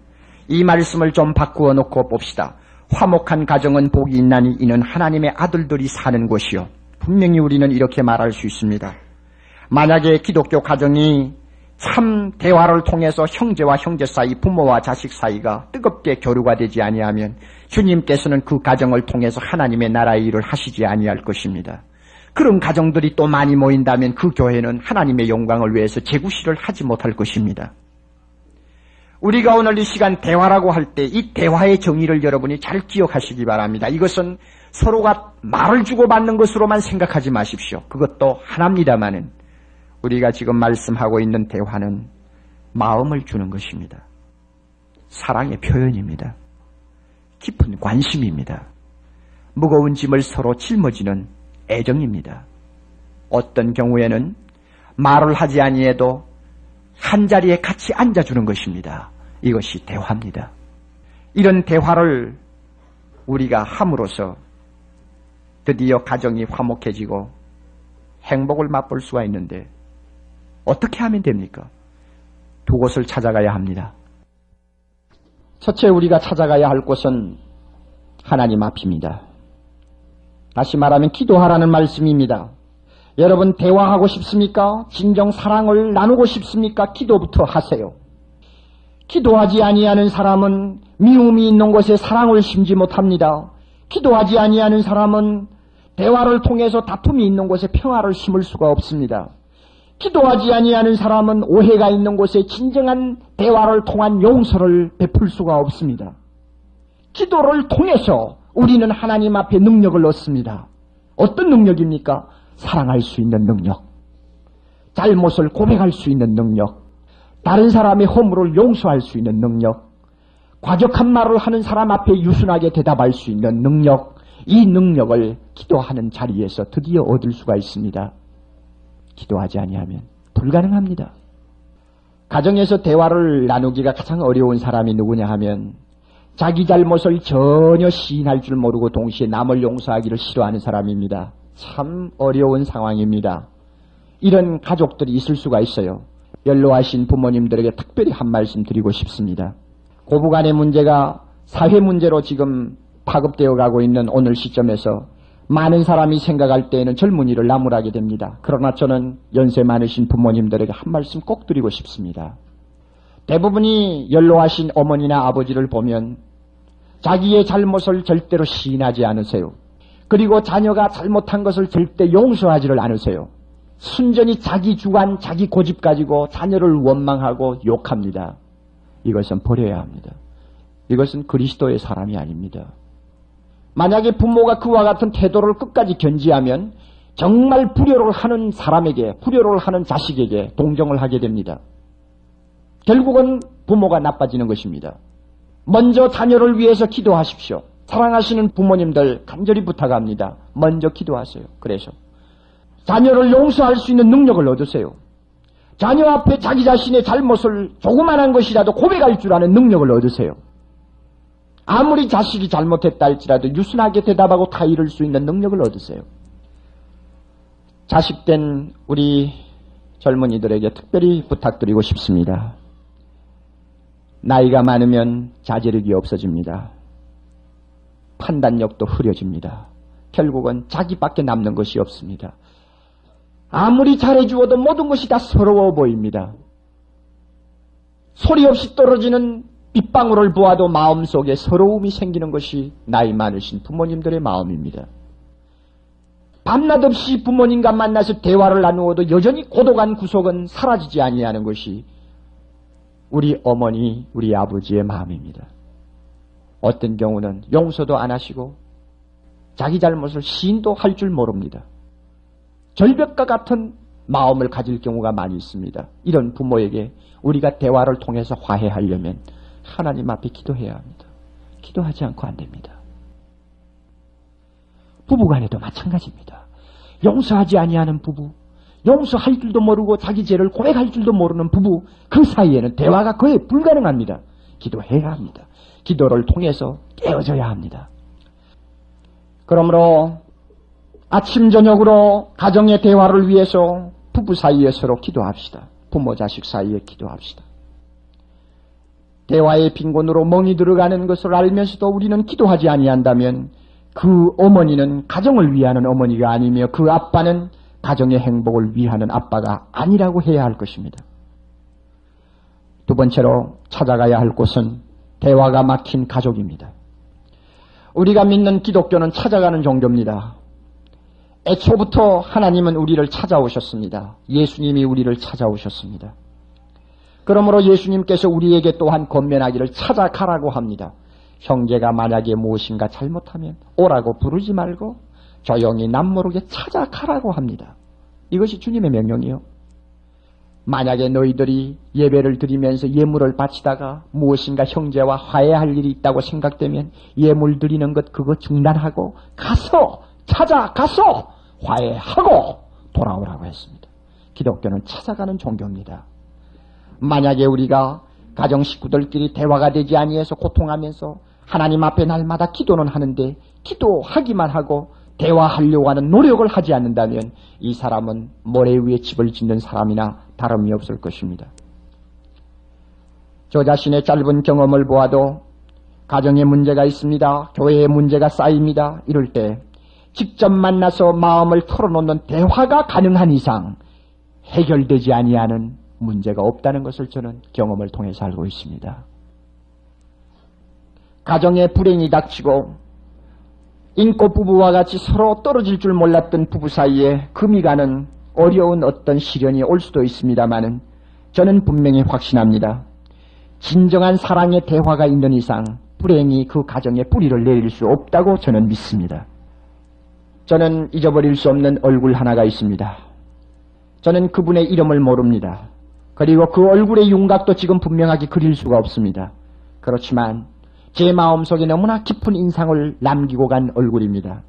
이 말씀을 좀 바꾸어 놓고 봅시다. 화목한 가정은 복이 있나니 이는 하나님의 아들들이 사는 곳이요. 분명히 우리는 이렇게 말할 수 있습니다. 만약에 기독교 가정이 참 대화를 통해서 형제와 형제 사이, 부모와 자식 사이가 뜨겁게 교류가 되지 아니하면 주님께서는 그 가정을 통해서 하나님의 나라의 일을 하시지 아니할 것입니다. 그런 가정들이 또 많이 모인다면 그 교회는 하나님의 영광을 위해서 재구시를 하지 못할 것입니다. 우리가 오늘 이 시간 대화라고 할 때 이 대화의 정의를 여러분이 잘 기억하시기 바랍니다. 이것은 서로가 말을 주고받는 것으로만 생각하지 마십시오. 그것도 하나입니다마는 우리가 지금 말씀하고 있는 대화는 마음을 주는 것입니다. 사랑의 표현입니다. 깊은 관심입니다. 무거운 짐을 서로 짊어지는 애정입니다. 어떤 경우에는 말을 하지 아니해도 한 자리에 같이 앉아주는 것입니다. 이것이 대화입니다. 이런 대화를 우리가 함으로써 드디어 가정이 화목해지고 행복을 맛볼 수가 있는데 어떻게 하면 됩니까? 두 곳을 찾아가야 합니다. 첫째 우리가 찾아가야 할 곳은 하나님 앞입니다. 다시 말하면 기도하라는 말씀입니다. 여러분 대화하고 싶습니까? 진정 사랑을 나누고 싶습니까? 기도부터 하세요. 기도하지 아니하는 사람은 미움이 있는 곳에 사랑을 심지 못합니다. 기도하지 아니하는 사람은 대화를 통해서 다툼이 있는 곳에 평화를 심을 수가 없습니다. 기도하지 아니하는 사람은 오해가 있는 곳에 진정한 대화를 통한 용서를 베풀 수가 없습니다. 기도를 통해서 우리는 하나님 앞에 능력을 얻습니다. 어떤 능력입니까? 사랑할 수 있는 능력. 잘못을 고백할 수 있는 능력. 다른 사람의 허물을 용서할 수 있는 능력. 과격한 말을 하는 사람 앞에 유순하게 대답할 수 있는 능력. 이 능력을 기도하는 자리에서 드디어 얻을 수가 있습니다. 기도하지 아니하면 불가능합니다. 가정에서 대화를 나누기가 가장 어려운 사람이 누구냐 하면 자기 잘못을 전혀 시인할 줄 모르고 동시에 남을 용서하기를 싫어하는 사람입니다. 참 어려운 상황입니다. 이런 가족들이 있을 수가 있어요. 연로하신 부모님들에게 특별히 한 말씀 드리고 싶습니다. 고부간의 문제가 사회 문제로 지금 파급되어 가고 있는 오늘 시점에서 많은 사람이 생각할 때에는 젊은이를 나무라게 됩니다. 그러나 저는 연세 많으신 부모님들에게 한 말씀 꼭 드리고 싶습니다. 대부분이 연로하신 어머니나 아버지를 보면 자기의 잘못을 절대로 시인하지 않으세요. 그리고 자녀가 잘못한 것을 절대 용서하지를 않으세요. 순전히 자기 주관, 자기 고집 가지고 자녀를 원망하고 욕합니다. 이것은 버려야 합니다. 이것은 그리스도의 사람이 아닙니다. 만약에 부모가 그와 같은 태도를 끝까지 견지하면 정말 불효를 하는 사람에게, 불효를 하는 자식에게 동정을 하게 됩니다. 결국은 부모가 나빠지는 것입니다. 먼저 자녀를 위해서 기도하십시오. 사랑하시는 부모님들 간절히 부탁합니다. 먼저 기도하세요. 그래서 자녀를 용서할 수 있는 능력을 얻으세요. 자녀 앞에 자기 자신의 잘못을 조그만한 것이라도 고백할 줄 아는 능력을 얻으세요. 아무리 자식이 잘못했다 할지라도 유순하게 대답하고 다 이룰 수 있는 능력을 얻으세요. 자식된 우리 젊은이들에게 특별히 부탁드리고 싶습니다. 나이가 많으면 자제력이 없어집니다. 판단력도 흐려집니다. 결국은 자기밖에 남는 것이 없습니다. 아무리 잘해주어도 모든 것이 다 서러워 보입니다. 소리 없이 떨어지는 빗방울을 보아도 마음속에 서러움이 생기는 것이 나이 많으신 부모님들의 마음입니다. 밤낮 없이 부모님과 만나서 대화를 나누어도 여전히 고독한 구속은 사라지지 아니하는 것이 우리 어머니, 우리 아버지의 마음입니다. 어떤 경우는 용서도 안 하시고 자기 잘못을 시인도 할 줄 모릅니다. 절벽과 같은 마음을 가질 경우가 많이 있습니다. 이런 부모에게 우리가 대화를 통해서 화해하려면 하나님 앞에 기도해야 합니다. 기도하지 않고 안 됩니다. 부부간에도 마찬가지입니다. 용서하지 아니하는 부부, 용서할 줄도 모르고 자기 죄를 고백할 줄도 모르는 부부, 그 사이에는 대화가 거의 불가능합니다. 기도해야 합니다. 기도를 통해서 깨어져야 합니다. 그러므로 아침 저녁으로 가정의 대화를 위해서 부부 사이에 서로 기도합시다. 부모 자식 사이에 기도합시다. 대화의 빈곤으로 멍이 들어가는 것을 알면서도 우리는 기도하지 아니한다면 그 어머니는 가정을 위하는 어머니가 아니며 그 아빠는 가정의 행복을 위하는 아빠가 아니라고 해야 할 것입니다. 두 번째로 찾아가야 할 곳은 대화가 막힌 가족입니다. 우리가 믿는 기독교는 찾아가는 종교입니다. 애초부터 하나님은 우리를 찾아오셨습니다. 예수님이 우리를 찾아오셨습니다. 그러므로 예수님께서 우리에게 또한 건면하기를 찾아가라고 합니다. 형제가 만약에 무엇인가 잘못하면 오라고 부르지 말고 조용히 남모르게 찾아가라고 합니다. 이것이 주님의 명령이요. 만약에 너희들이 예배를 드리면서 예물을 바치다가 무엇인가 형제와 화해할 일이 있다고 생각되면 예물 드리는 것 그거 중단하고 가서 찾아가서 화해하고 돌아오라고 했습니다. 기독교는 찾아가는 종교입니다. 만약에 우리가 가정 식구들끼리 대화가 되지 아니해서 고통하면서 하나님 앞에 날마다 기도는 하는데 기도하기만 하고 대화하려고 하는 노력을 하지 않는다면 이 사람은 모래 위에 집을 짓는 사람이나 다름이 없을 것입니다. 저 자신의 짧은 경험을 보아도 가정에 문제가 있습니다. 교회에 문제가 쌓입니다. 이럴 때 직접 만나서 마음을 털어놓는 대화가 가능한 이상 해결되지 아니하는 문제가 없다는 것을 저는 경험을 통해서 알고 있습니다. 가정에 불행이 닥치고 인고 부부와 같이 서로 떨어질 줄 몰랐던 부부 사이에 금이 가는 어려운 어떤 시련이 올 수도 있습니다만은 저는 분명히 확신합니다. 진정한 사랑의 대화가 있는 이상 불행이 그 가정에 뿌리를 내릴 수 없다고 저는 믿습니다. 저는 잊어버릴 수 없는 얼굴 하나가 있습니다. 저는 그분의 이름을 모릅니다. 그리고 그 얼굴의 윤곽도 지금 분명하게 그릴 수가 없습니다. 그렇지만 제 마음속에 너무나 깊은 인상을 남기고 간 얼굴입니다.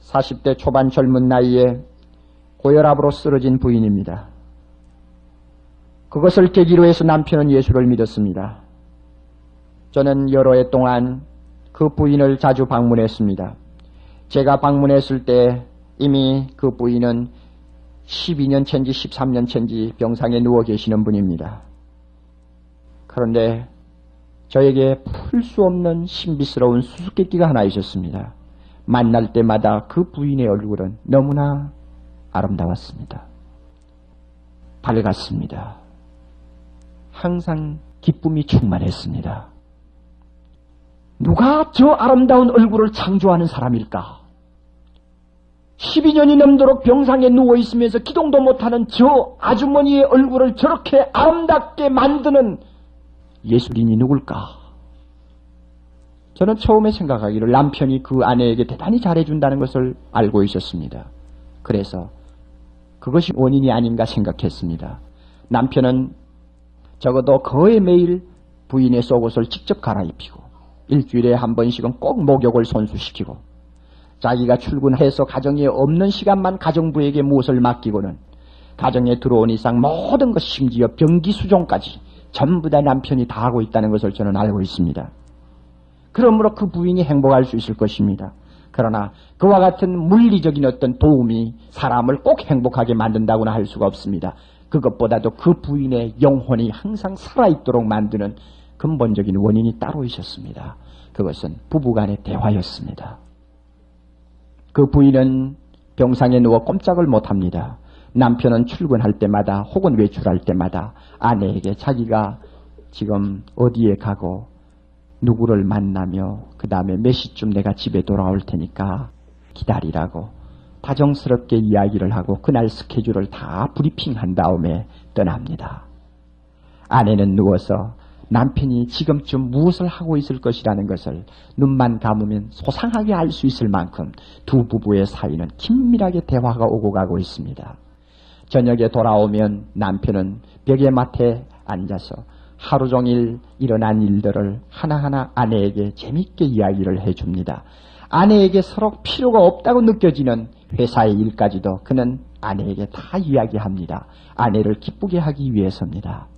40대 초반 젊은 나이에 고혈압으로 쓰러진 부인입니다. 그것을 계기로 해서 남편은 예수를 믿었습니다. 저는 여러 해 동안 그 부인을 자주 방문했습니다. 제가 방문했을 때 이미 그 부인은 12년 차인지 13년 차인지 병상에 누워 계시는 분입니다. 그런데 저에게 풀 수 없는 신비스러운 수수께끼가 하나 있었습니다. 만날 때마다 그 부인의 얼굴은 너무나 아름다웠습니다. 밝았습니다. 항상 기쁨이 충만했습니다. 누가 저 아름다운 얼굴을 창조하는 사람일까? 12년이 넘도록 병상에 누워 있으면서 기동도 못하는 저 아주머니의 얼굴을 저렇게 아름답게 만드는 예술인이 누굴까? 저는 처음에 생각하기를 남편이 그 아내에게 대단히 잘해준다는 것을 알고 있었습니다. 그래서 그것이 원인이 아닌가 생각했습니다. 남편은 적어도 거의 매일 부인의 속옷을 직접 갈아입히고 일주일에 한 번씩은 꼭 목욕을 손수시키고 자기가 출근해서 가정에 없는 시간만 가정부에게 무엇을 맡기고는 가정에 들어온 이상 모든 것 심지어 병기 수종까지 전부 다 남편이 다 하고 있다는 것을 저는 알고 있습니다. 그러므로 그 부인이 행복할 수 있을 것입니다. 그러나 그와 같은 물리적인 어떤 도움이 사람을 꼭 행복하게 만든다고나 할 수가 없습니다. 그것보다도 그 부인의 영혼이 항상 살아있도록 만드는 근본적인 원인이 따로 있었습니다. 그것은 부부간의 대화였습니다. 그 부인은 병상에 누워 꼼짝을 못합니다. 남편은 출근할 때마다 혹은 외출할 때마다 아내에게 자기가 지금 어디에 가고 누구를 만나며 그 다음에 몇 시쯤 내가 집에 돌아올 테니까 기다리라고 다정스럽게 이야기를 하고 그날 스케줄을 다 브리핑한 다음에 떠납니다. 아내는 누워서 남편이 지금쯤 무엇을 하고 있을 것이라는 것을 눈만 감으면 소상하게 알 수 있을 만큼 두 부부의 사이는 긴밀하게 대화가 오고 가고 있습니다. 저녁에 돌아오면 남편은 벽에 맡에 앉아서 하루 종일 일어난 일들을 하나하나 아내에게 재밌게 이야기를 해줍니다. 아내에게 서로 필요가 없다고 느껴지는 회사의 일까지도 그는 아내에게 다 이야기합니다. 아내를 기쁘게 하기 위해서입니다.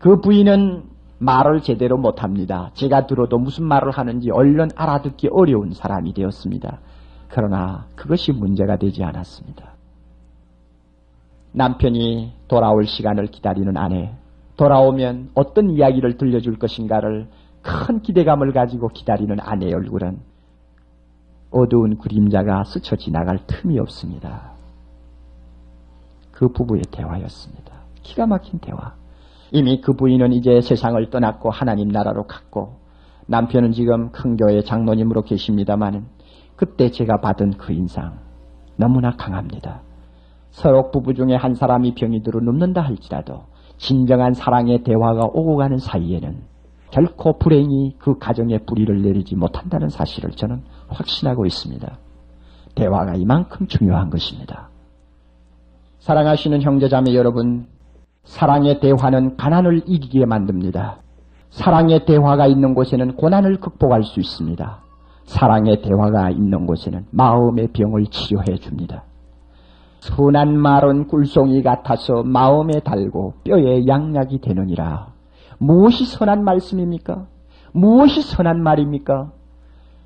그 부인은 말을 제대로 못합니다. 제가 들어도 무슨 말을 하는지 얼른 알아듣기 어려운 사람이 되었습니다. 그러나 그것이 문제가 되지 않았습니다. 남편이 돌아올 시간을 기다리는 아내, 돌아오면 어떤 이야기를 들려줄 것인가를 큰 기대감을 가지고 기다리는 아내의 얼굴은 어두운 그림자가 스쳐 지나갈 틈이 없습니다. 그 부부의 대화였습니다. 기가 막힌 대화. 이미 그 부인은 이제 세상을 떠났고 하나님 나라로 갔고 남편은 지금 큰 교회 장로님으로 계십니다마는 그때 제가 받은 그 인상 너무나 강합니다. 서로 부부 중에 한 사람이 병이 들어 눕는다 할지라도 진정한 사랑의 대화가 오고 가는 사이에는 결코 불행이 그 가정에 뿌리를 내리지 못한다는 사실을 저는 확신하고 있습니다. 대화가 이만큼 중요한 것입니다. 사랑하시는 형제자매 여러분, 사랑의 대화는 가난을 이기게 만듭니다. 사랑의 대화가 있는 곳에는 고난을 극복할 수 있습니다. 사랑의 대화가 있는 곳에는 마음의 병을 치료해 줍니다. 선한 말은 꿀송이 같아서 마음에 달고 뼈에 양약이 되느니라. 무엇이 선한 말씀입니까? 무엇이 선한 말입니까?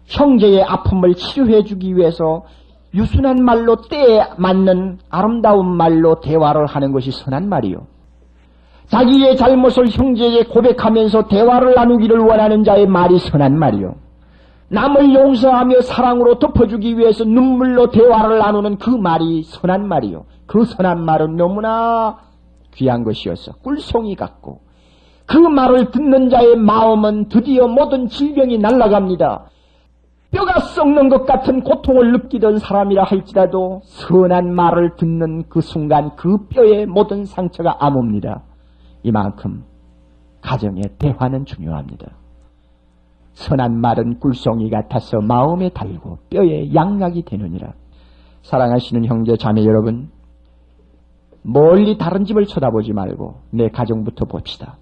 형제의 아픔을 치료해 주기 위해서 유순한 말로 때에 맞는 아름다운 말로 대화를 하는 것이 선한 말이요. 자기의 잘못을 형제에게 고백하면서 대화를 나누기를 원하는 자의 말이 선한 말이요. 남을 용서하며 사랑으로 덮어주기 위해서 눈물로 대화를 나누는 그 말이 선한 말이요. 그 선한 말은 너무나 귀한 것이어서 꿀송이 같고 그 말을 듣는 자의 마음은 드디어 모든 질병이 날아갑니다. 뼈가 썩는 것 같은 고통을 느끼던 사람이라 할지라도 선한 말을 듣는 그 순간 그 뼈의 모든 상처가 아뭅니다. 이만큼 가정의 대화는 중요합니다. 선한 말은 꿀송이 같아서 마음에 달고 뼈에 양약이 되느니라. 사랑하시는 형제 자매 여러분, 멀리 다른 집을 쳐다보지 말고 내 가정부터 봅시다.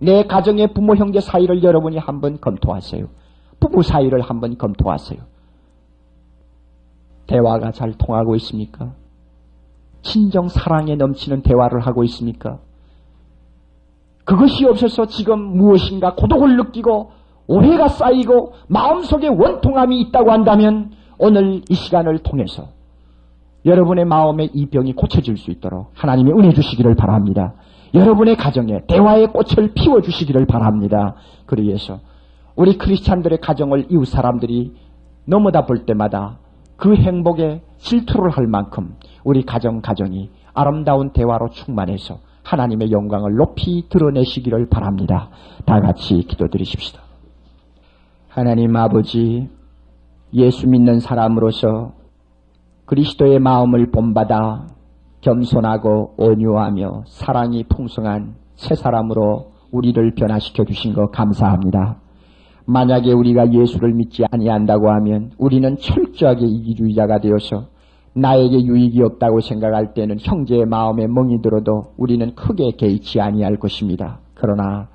내 가정의 부모 형제 사이를 여러분이 한번 검토하세요. 부부 사이를 한번 검토하세요. 대화가 잘 통하고 있습니까? 친정 사랑에 넘치는 대화를 하고 있습니까? 그것이 없어서 지금 무엇인가 고독을 느끼고 오해가 쌓이고 마음속에 원통함이 있다고 한다면 오늘 이 시간을 통해서 여러분의 마음에 이 병이 고쳐질 수 있도록 하나님의 은혜 주시기를 바랍니다. 여러분의 가정에 대화의 꽃을 피워 주시기를 바랍니다. 그리해서 우리 크리스찬들의 가정을 이웃 사람들이 넘어다 볼 때마다 그 행복에 질투를 할 만큼 우리 가정 가정이 아름다운 대화로 충만해서 하나님의 영광을 높이 드러내시기를 바랍니다. 다 같이 기도드리십시다. 하나님 아버지, 예수 믿는 사람으로서 그리스도의 마음을 본받아 겸손하고 온유하며 사랑이 풍성한 새 사람으로 우리를 변화시켜 주신 것 감사합니다. 만약에 우리가 예수를 믿지 아니한다고 하면 우리는 철저하게 이기주의자가 되어서 나에게 유익이 없다고 생각할 때는 형제의 마음에 멍이 들어도 우리는 크게 개의치 아니할 것입니다. 그러나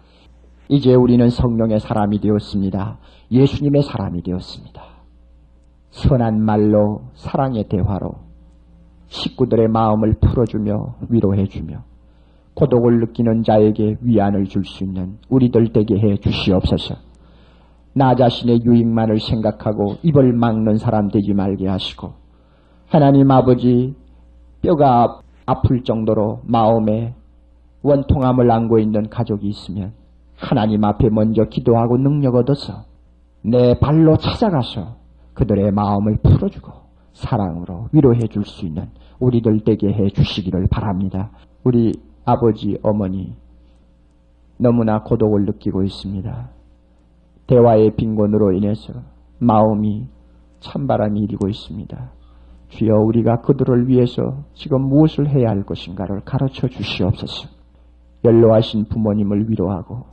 이제 우리는 성령의 사람이 되었습니다. 예수님의 사람이 되었습니다. 선한 말로 사랑의 대화로 식구들의 마음을 풀어주며 위로해주며 고독을 느끼는 자에게 위안을 줄 수 있는 우리들 되게 해 주시옵소서. 나 자신의 유익만을 생각하고 입을 막는 사람 되지 말게 하시고 하나님 아버지 뼈가 아플 정도로 마음에 원통함을 안고 있는 가족이 있으면 하나님 앞에 먼저 기도하고 능력 얻어서 내 발로 찾아가서 그들의 마음을 풀어주고 사랑으로 위로해 줄 수 있는 우리들 되게 해 주시기를 바랍니다. 우리 아버지, 어머니 너무나 고독을 느끼고 있습니다. 대화의 빈곤으로 인해서 마음이 찬바람이 일고 있습니다. 주여 우리가 그들을 위해서 지금 무엇을 해야 할 것인가를 가르쳐 주시옵소서. 연로하신 부모님을 위로하고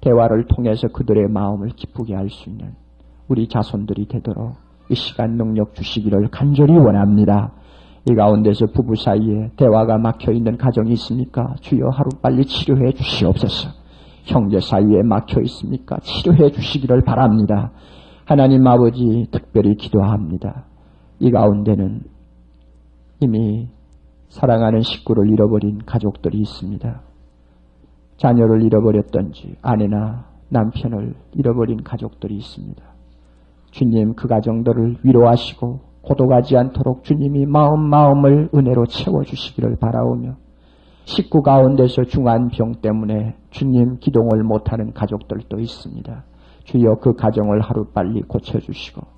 대화를 통해서 그들의 마음을 기쁘게 할 수 있는 우리 자손들이 되도록 이 시간 능력 주시기를 간절히 원합니다. 이 가운데서 부부 사이에 대화가 막혀 있는 가정이 있습니까? 주여 하루 빨리 치료해 주시옵소서. 형제 사이에 막혀 있습니까? 치료해 주시기를 바랍니다. 하나님 아버지 특별히 기도합니다. 이 가운데는 이미 사랑하는 식구를 잃어버린 가족들이 있습니다. 자녀를 잃어버렸던지 아내나 남편을 잃어버린 가족들이 있습니다. 주님 그 가정들을 위로하시고 고독하지 않도록 주님이 마음 마음을 은혜로 채워주시기를 바라오며 식구 가운데서 중한 병 때문에 주님 기동을 못하는 가족들도 있습니다. 주여 그 가정을 하루빨리 고쳐주시고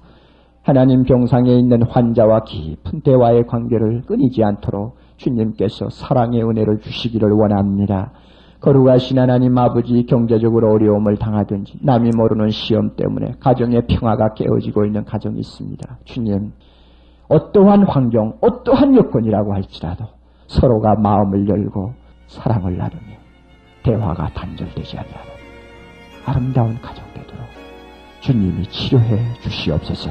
하나님 병상에 있는 환자와 깊은 대화의 관계를 끊이지 않도록 주님께서 사랑의 은혜를 주시기를 원합니다. 거룩하신 하나님 아버지 경제적으로 어려움을 당하든지 남이 모르는 시험 때문에 가정의 평화가 깨어지고 있는 가정이 있습니다. 주님 어떠한 환경 어떠한 여건이라고 할지라도 서로가 마음을 열고 사랑을 나누며 대화가 단절되지 아니하는 아름다운 가정 되도록 주님이 치료해 주시옵소서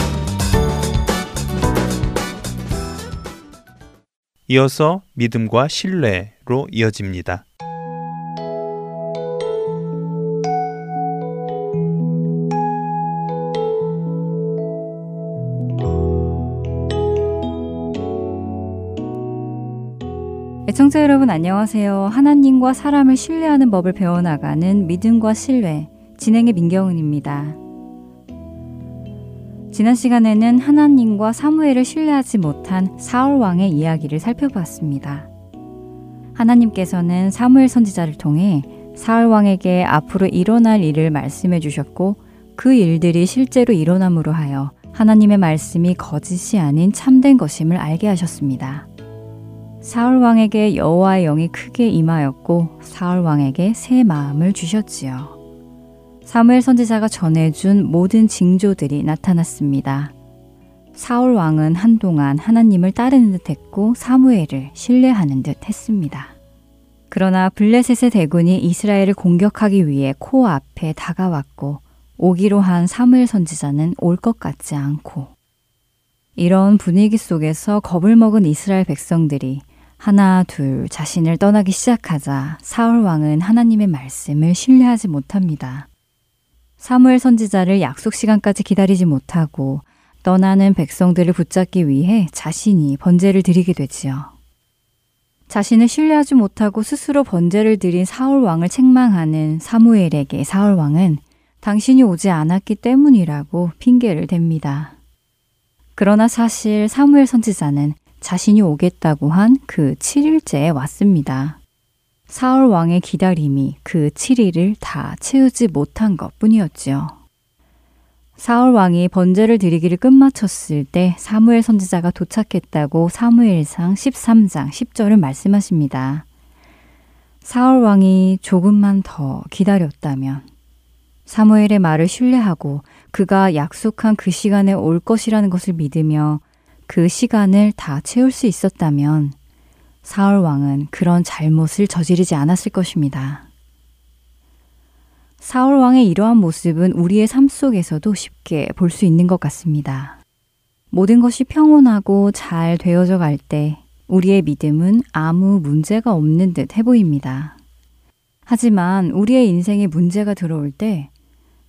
이어서 믿음과 신뢰로 이어집니다. 애청자 여러분 안녕하세요. 하나님과 사람을 신뢰하는 법을 배워나가는 믿음과 신뢰 진행의 민경은입니다. 지난 시간에는 하나님과 사무엘을 신뢰하지 못한 사울 왕의 이야기를 살펴봤습니다. 하나님께서는 사무엘 선지자를 통해 사울 왕에게 앞으로 일어날 일을 말씀해 주셨고 그 일들이 실제로 일어남으로 하여 하나님의 말씀이 거짓이 아닌 참된 것임을 알게 하셨습니다. 사울 왕에게 여호와의 영이 크게 임하였고 사울 왕에게 새 마음을 주셨지요. 사무엘 선지자가 전해준 모든 징조들이 나타났습니다. 사울 왕은 한동안 하나님을 따르는 듯 했고 사무엘을 신뢰하는 듯 했습니다. 그러나 블레셋의 대군이 이스라엘을 공격하기 위해 코앞에 다가왔고 오기로 한 사무엘 선지자는 올 것 같지 않고 이런 분위기 속에서 겁을 먹은 이스라엘 백성들이 하나 둘 자신을 떠나기 시작하자 사울 왕은 하나님의 말씀을 신뢰하지 못합니다. 사무엘 선지자를 약속 시간까지 기다리지 못하고 떠나는 백성들을 붙잡기 위해 자신이 번제를 드리게 되지요. 자신을 신뢰하지 못하고 스스로 번제를 드린 사울 왕을 책망하는 사무엘에게 사울 왕은 당신이 오지 않았기 때문이라고 핑계를 댑니다. 그러나 사실 사무엘 선지자는 자신이 오겠다고 한 그 7일째에 왔습니다. 사울 왕의 기다림이 그 7일을 다 채우지 못한 것 뿐이었지요. 사울 왕이 번제를 드리기를 끝마쳤을 때 사무엘 선지자가 도착했다고 사무엘상 13장 10절을 말씀하십니다. 사울 왕이 조금만 더 기다렸다면 사무엘의 말을 신뢰하고 그가 약속한 그 시간에 올 것이라는 것을 믿으며 그 시간을 다 채울 수 있었다면 사울 왕은 그런 잘못을 저지르지 않았을 것입니다. 사울 왕의 이러한 모습은 우리의 삶 속에서도 쉽게 볼 수 있는 것 같습니다. 모든 것이 평온하고 잘 되어져 갈 때 우리의 믿음은 아무 문제가 없는 듯 해 보입니다. 하지만 우리의 인생에 문제가 들어올 때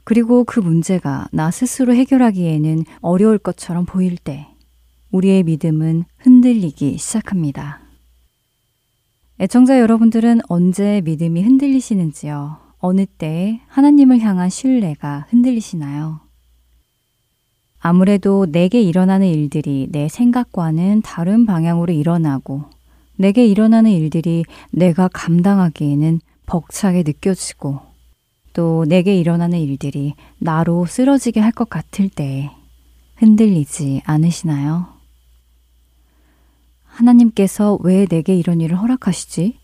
그리고 그 문제가 나 스스로 해결하기에는 어려울 것처럼 보일 때 우리의 믿음은 흔들리기 시작합니다. 애청자 여러분들은 언제 믿음이 흔들리시는지요? 어느 때 하나님을 향한 신뢰가 흔들리시나요? 아무래도 내게 일어나는 일들이 내 생각과는 다른 방향으로 일어나고 내게 일어나는 일들이 내가 감당하기에는 벅차게 느껴지고 또 내게 일어나는 일들이 나로 쓰러지게 할 것 같을 때 흔들리지 않으시나요? 하나님께서 왜 내게 이런 일을 허락하시지?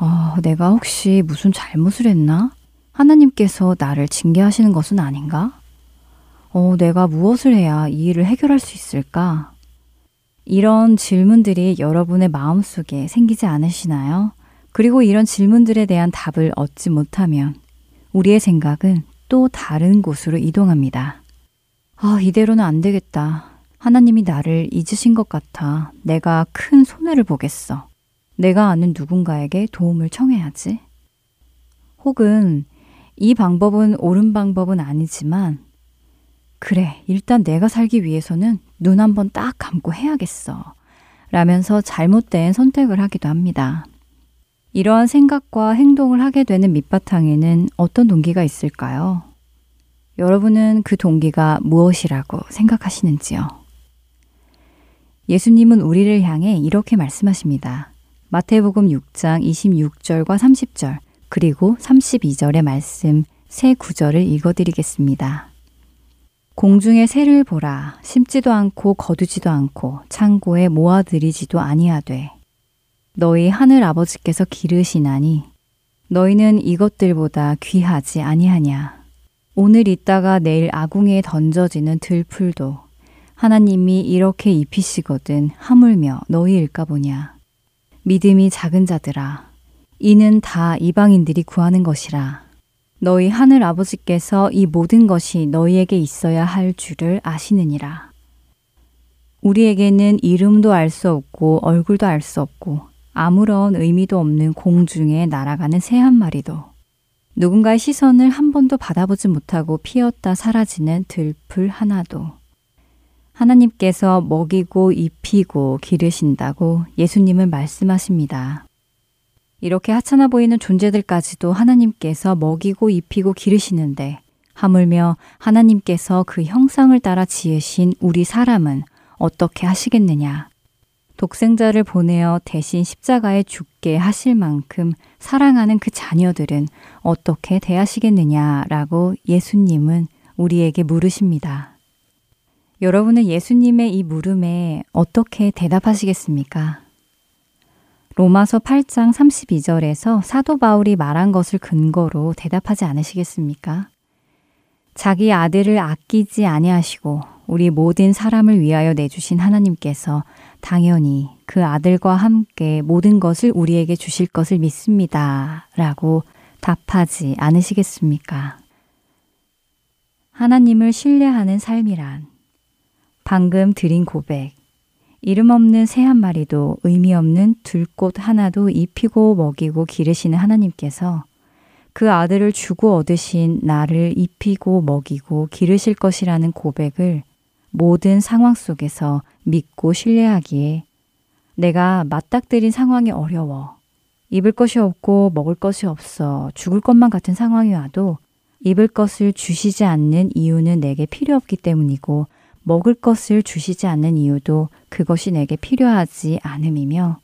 어, 내가 혹시 무슨 잘못을 했나? 하나님께서 나를 징계하시는 것은 아닌가? 어, 내가 무엇을 해야 이 일을 해결할 수 있을까? 이런 질문들이 여러분의 마음속에 생기지 않으시나요? 그리고 이런 질문들에 대한 답을 얻지 못하면 우리의 생각은 또 다른 곳으로 이동합니다. 아, 이대로는 안 되겠다. 하나님이 나를 잊으신 것 같아. 내가 큰 손해를 보겠어. 내가 아는 누군가에게 도움을 청해야지. 혹은 이 방법은 옳은 방법은 아니지만, 그래, 일단 내가 살기 위해서는 눈 한번 딱 감고 해야겠어. 라면서 잘못된 선택을 하기도 합니다. 이러한 생각과 행동을 하게 되는 밑바탕에는 어떤 동기가 있을까요? 여러분은 그 동기가 무엇이라고 생각하시는지요? 예수님은 우리를 향해 이렇게 말씀하십니다. 마태복음 6장 26절과 30절, 그리고 32절의 말씀 세 구절을 읽어드리겠습니다. 공중의 새를 보라, 심지도 않고 거두지도 않고 창고에 모아들이지도 아니하되 너희 하늘 아버지께서 기르시나니 너희는 이것들보다 귀하지 아니하냐. 오늘 있다가 내일 아궁이에 던져지는 들풀도 하나님이 이렇게 입히시거든 하물며 너희일까 보냐. 믿음이 작은 자들아, 이는 다 이방인들이 구하는 것이라. 너희 하늘 아버지께서 이 모든 것이 너희에게 있어야 할 줄을 아시느니라. 우리에게는 이름도 알 수 없고 얼굴도 알 수 없고 아무런 의미도 없는 공중에 날아가는 새 한 마리도 누군가의 시선을 한 번도 받아보지 못하고 피었다 사라지는 들풀 하나도 하나님께서 먹이고 입히고 기르신다고 예수님은 말씀하십니다. 이렇게 하찮아 보이는 존재들까지도 하나님께서 먹이고 입히고 기르시는데 하물며 하나님께서 그 형상을 따라 지으신 우리 사람은 어떻게 하시겠느냐? 독생자를 보내어 대신 십자가에 죽게 하실 만큼 사랑하는 그 자녀들은 어떻게 대하시겠느냐라고 예수님은 우리에게 물으십니다. 여러분은 예수님의 이 물음에 어떻게 대답하시겠습니까? 로마서 8장 32절에서 사도 바울이 말한 것을 근거로 대답하지 않으시겠습니까? 자기 아들을 아끼지 아니하시고 우리 모든 사람을 위하여 내주신 하나님께서 당연히 그 아들과 함께 모든 것을 우리에게 주실 것을 믿습니다. 라고 답하지 않으시겠습니까? 하나님을 신뢰하는 삶이란 방금 드린 고백. 이름 없는 새 한 마리도 의미 없는 들꽃 하나도 입히고 먹이고 기르시는 하나님께서 그 아들을 주고 얻으신 나를 입히고 먹이고 기르실 것이라는 고백을 모든 상황 속에서 믿고 신뢰하기에 내가 맞닥뜨린 상황이 어려워. 입을 것이 없고 먹을 것이 없어 죽을 것만 같은 상황이 와도 입을 것을 주시지 않는 이유는 내게 필요 없기 때문이고 먹을 것을 주시지 않는 이유도 그것이 내게 필요하지 않음이며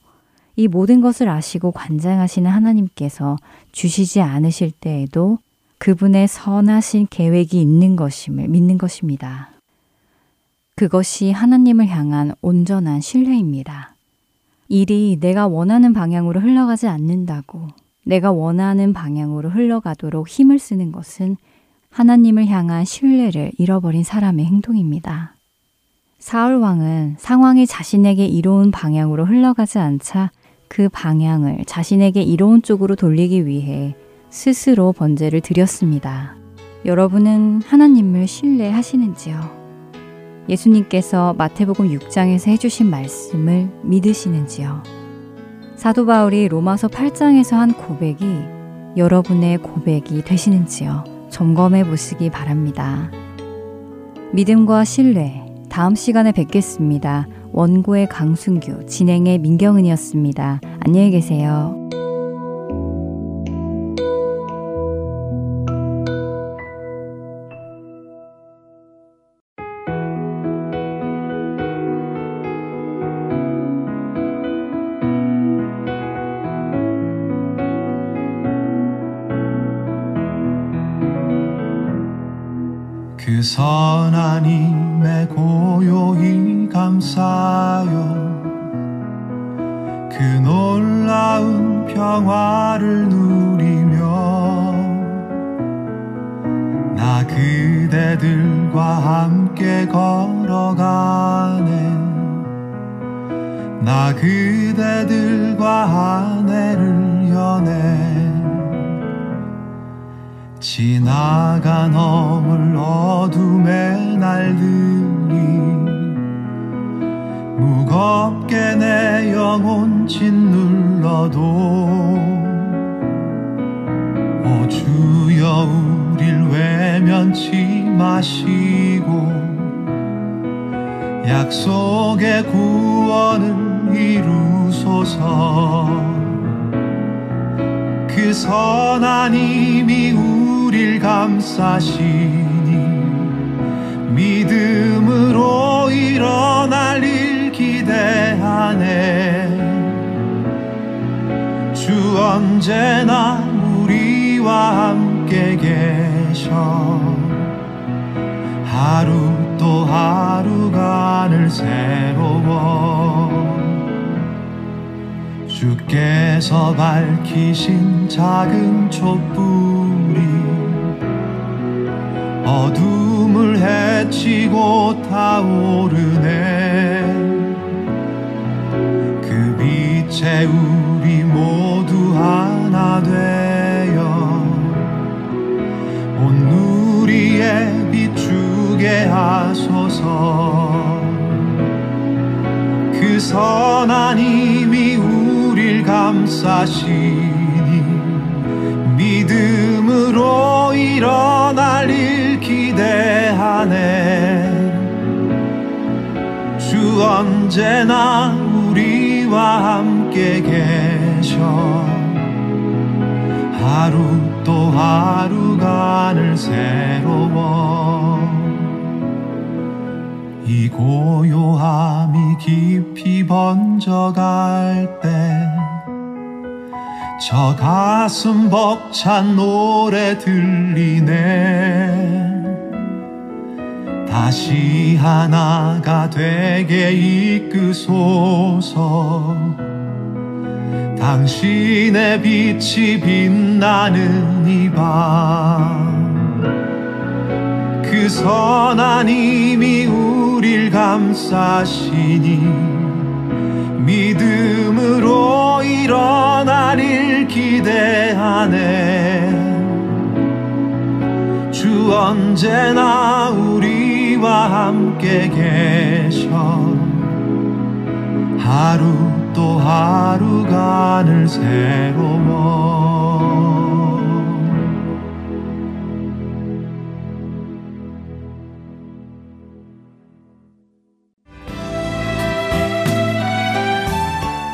이 모든 것을 아시고 관장하시는 하나님께서 주시지 않으실 때에도 그분의 선하신 계획이 있는 것임을 믿는 것입니다. 그것이 하나님을 향한 온전한 신뢰입니다. 일이 내가 원하는 방향으로 흘러가지 않는다고 내가 원하는 방향으로 흘러가도록 힘을 쓰는 것은 하나님을 향한 신뢰를 잃어버린 사람의 행동입니다. 사울 왕은 상황이 자신에게 이로운 방향으로 흘러가지 않자 그 방향을 자신에게 이로운 쪽으로 돌리기 위해 스스로 번제를 드렸습니다. 여러분은 하나님을 신뢰하시는지요? 예수님께서 마태복음 6장에서 해주신 말씀을 믿으시는지요? 사도 바울이 로마서 8장에서 한 고백이 여러분의 고백이 되시는지요? 점검해 보시기 바랍니다. 믿음과 신뢰, 다음 시간에 뵙겠습니다. 원고의 강순규, 진행의 민경은이었습니다. 안녕히 계세요. 하소서. 그 선한 힘이 우릴 감싸시니 믿음으로 일어날 일 기대하네. 주 언제나 우리와 함께 계셔. 하루 또 하루간을 새로워 이 고요함이 깊이 번져갈 때 저 가슴 벅찬 노래 들리네. 다시 하나가 되게 이끄소서. 당신의 빛이 빛나는 이밤 그 선한 힘이 우릴 감싸시니 믿음으로 일어날 일 기대하네. 주 언제나 우리와 함께 계셔. 하루 또 하루간을 새로워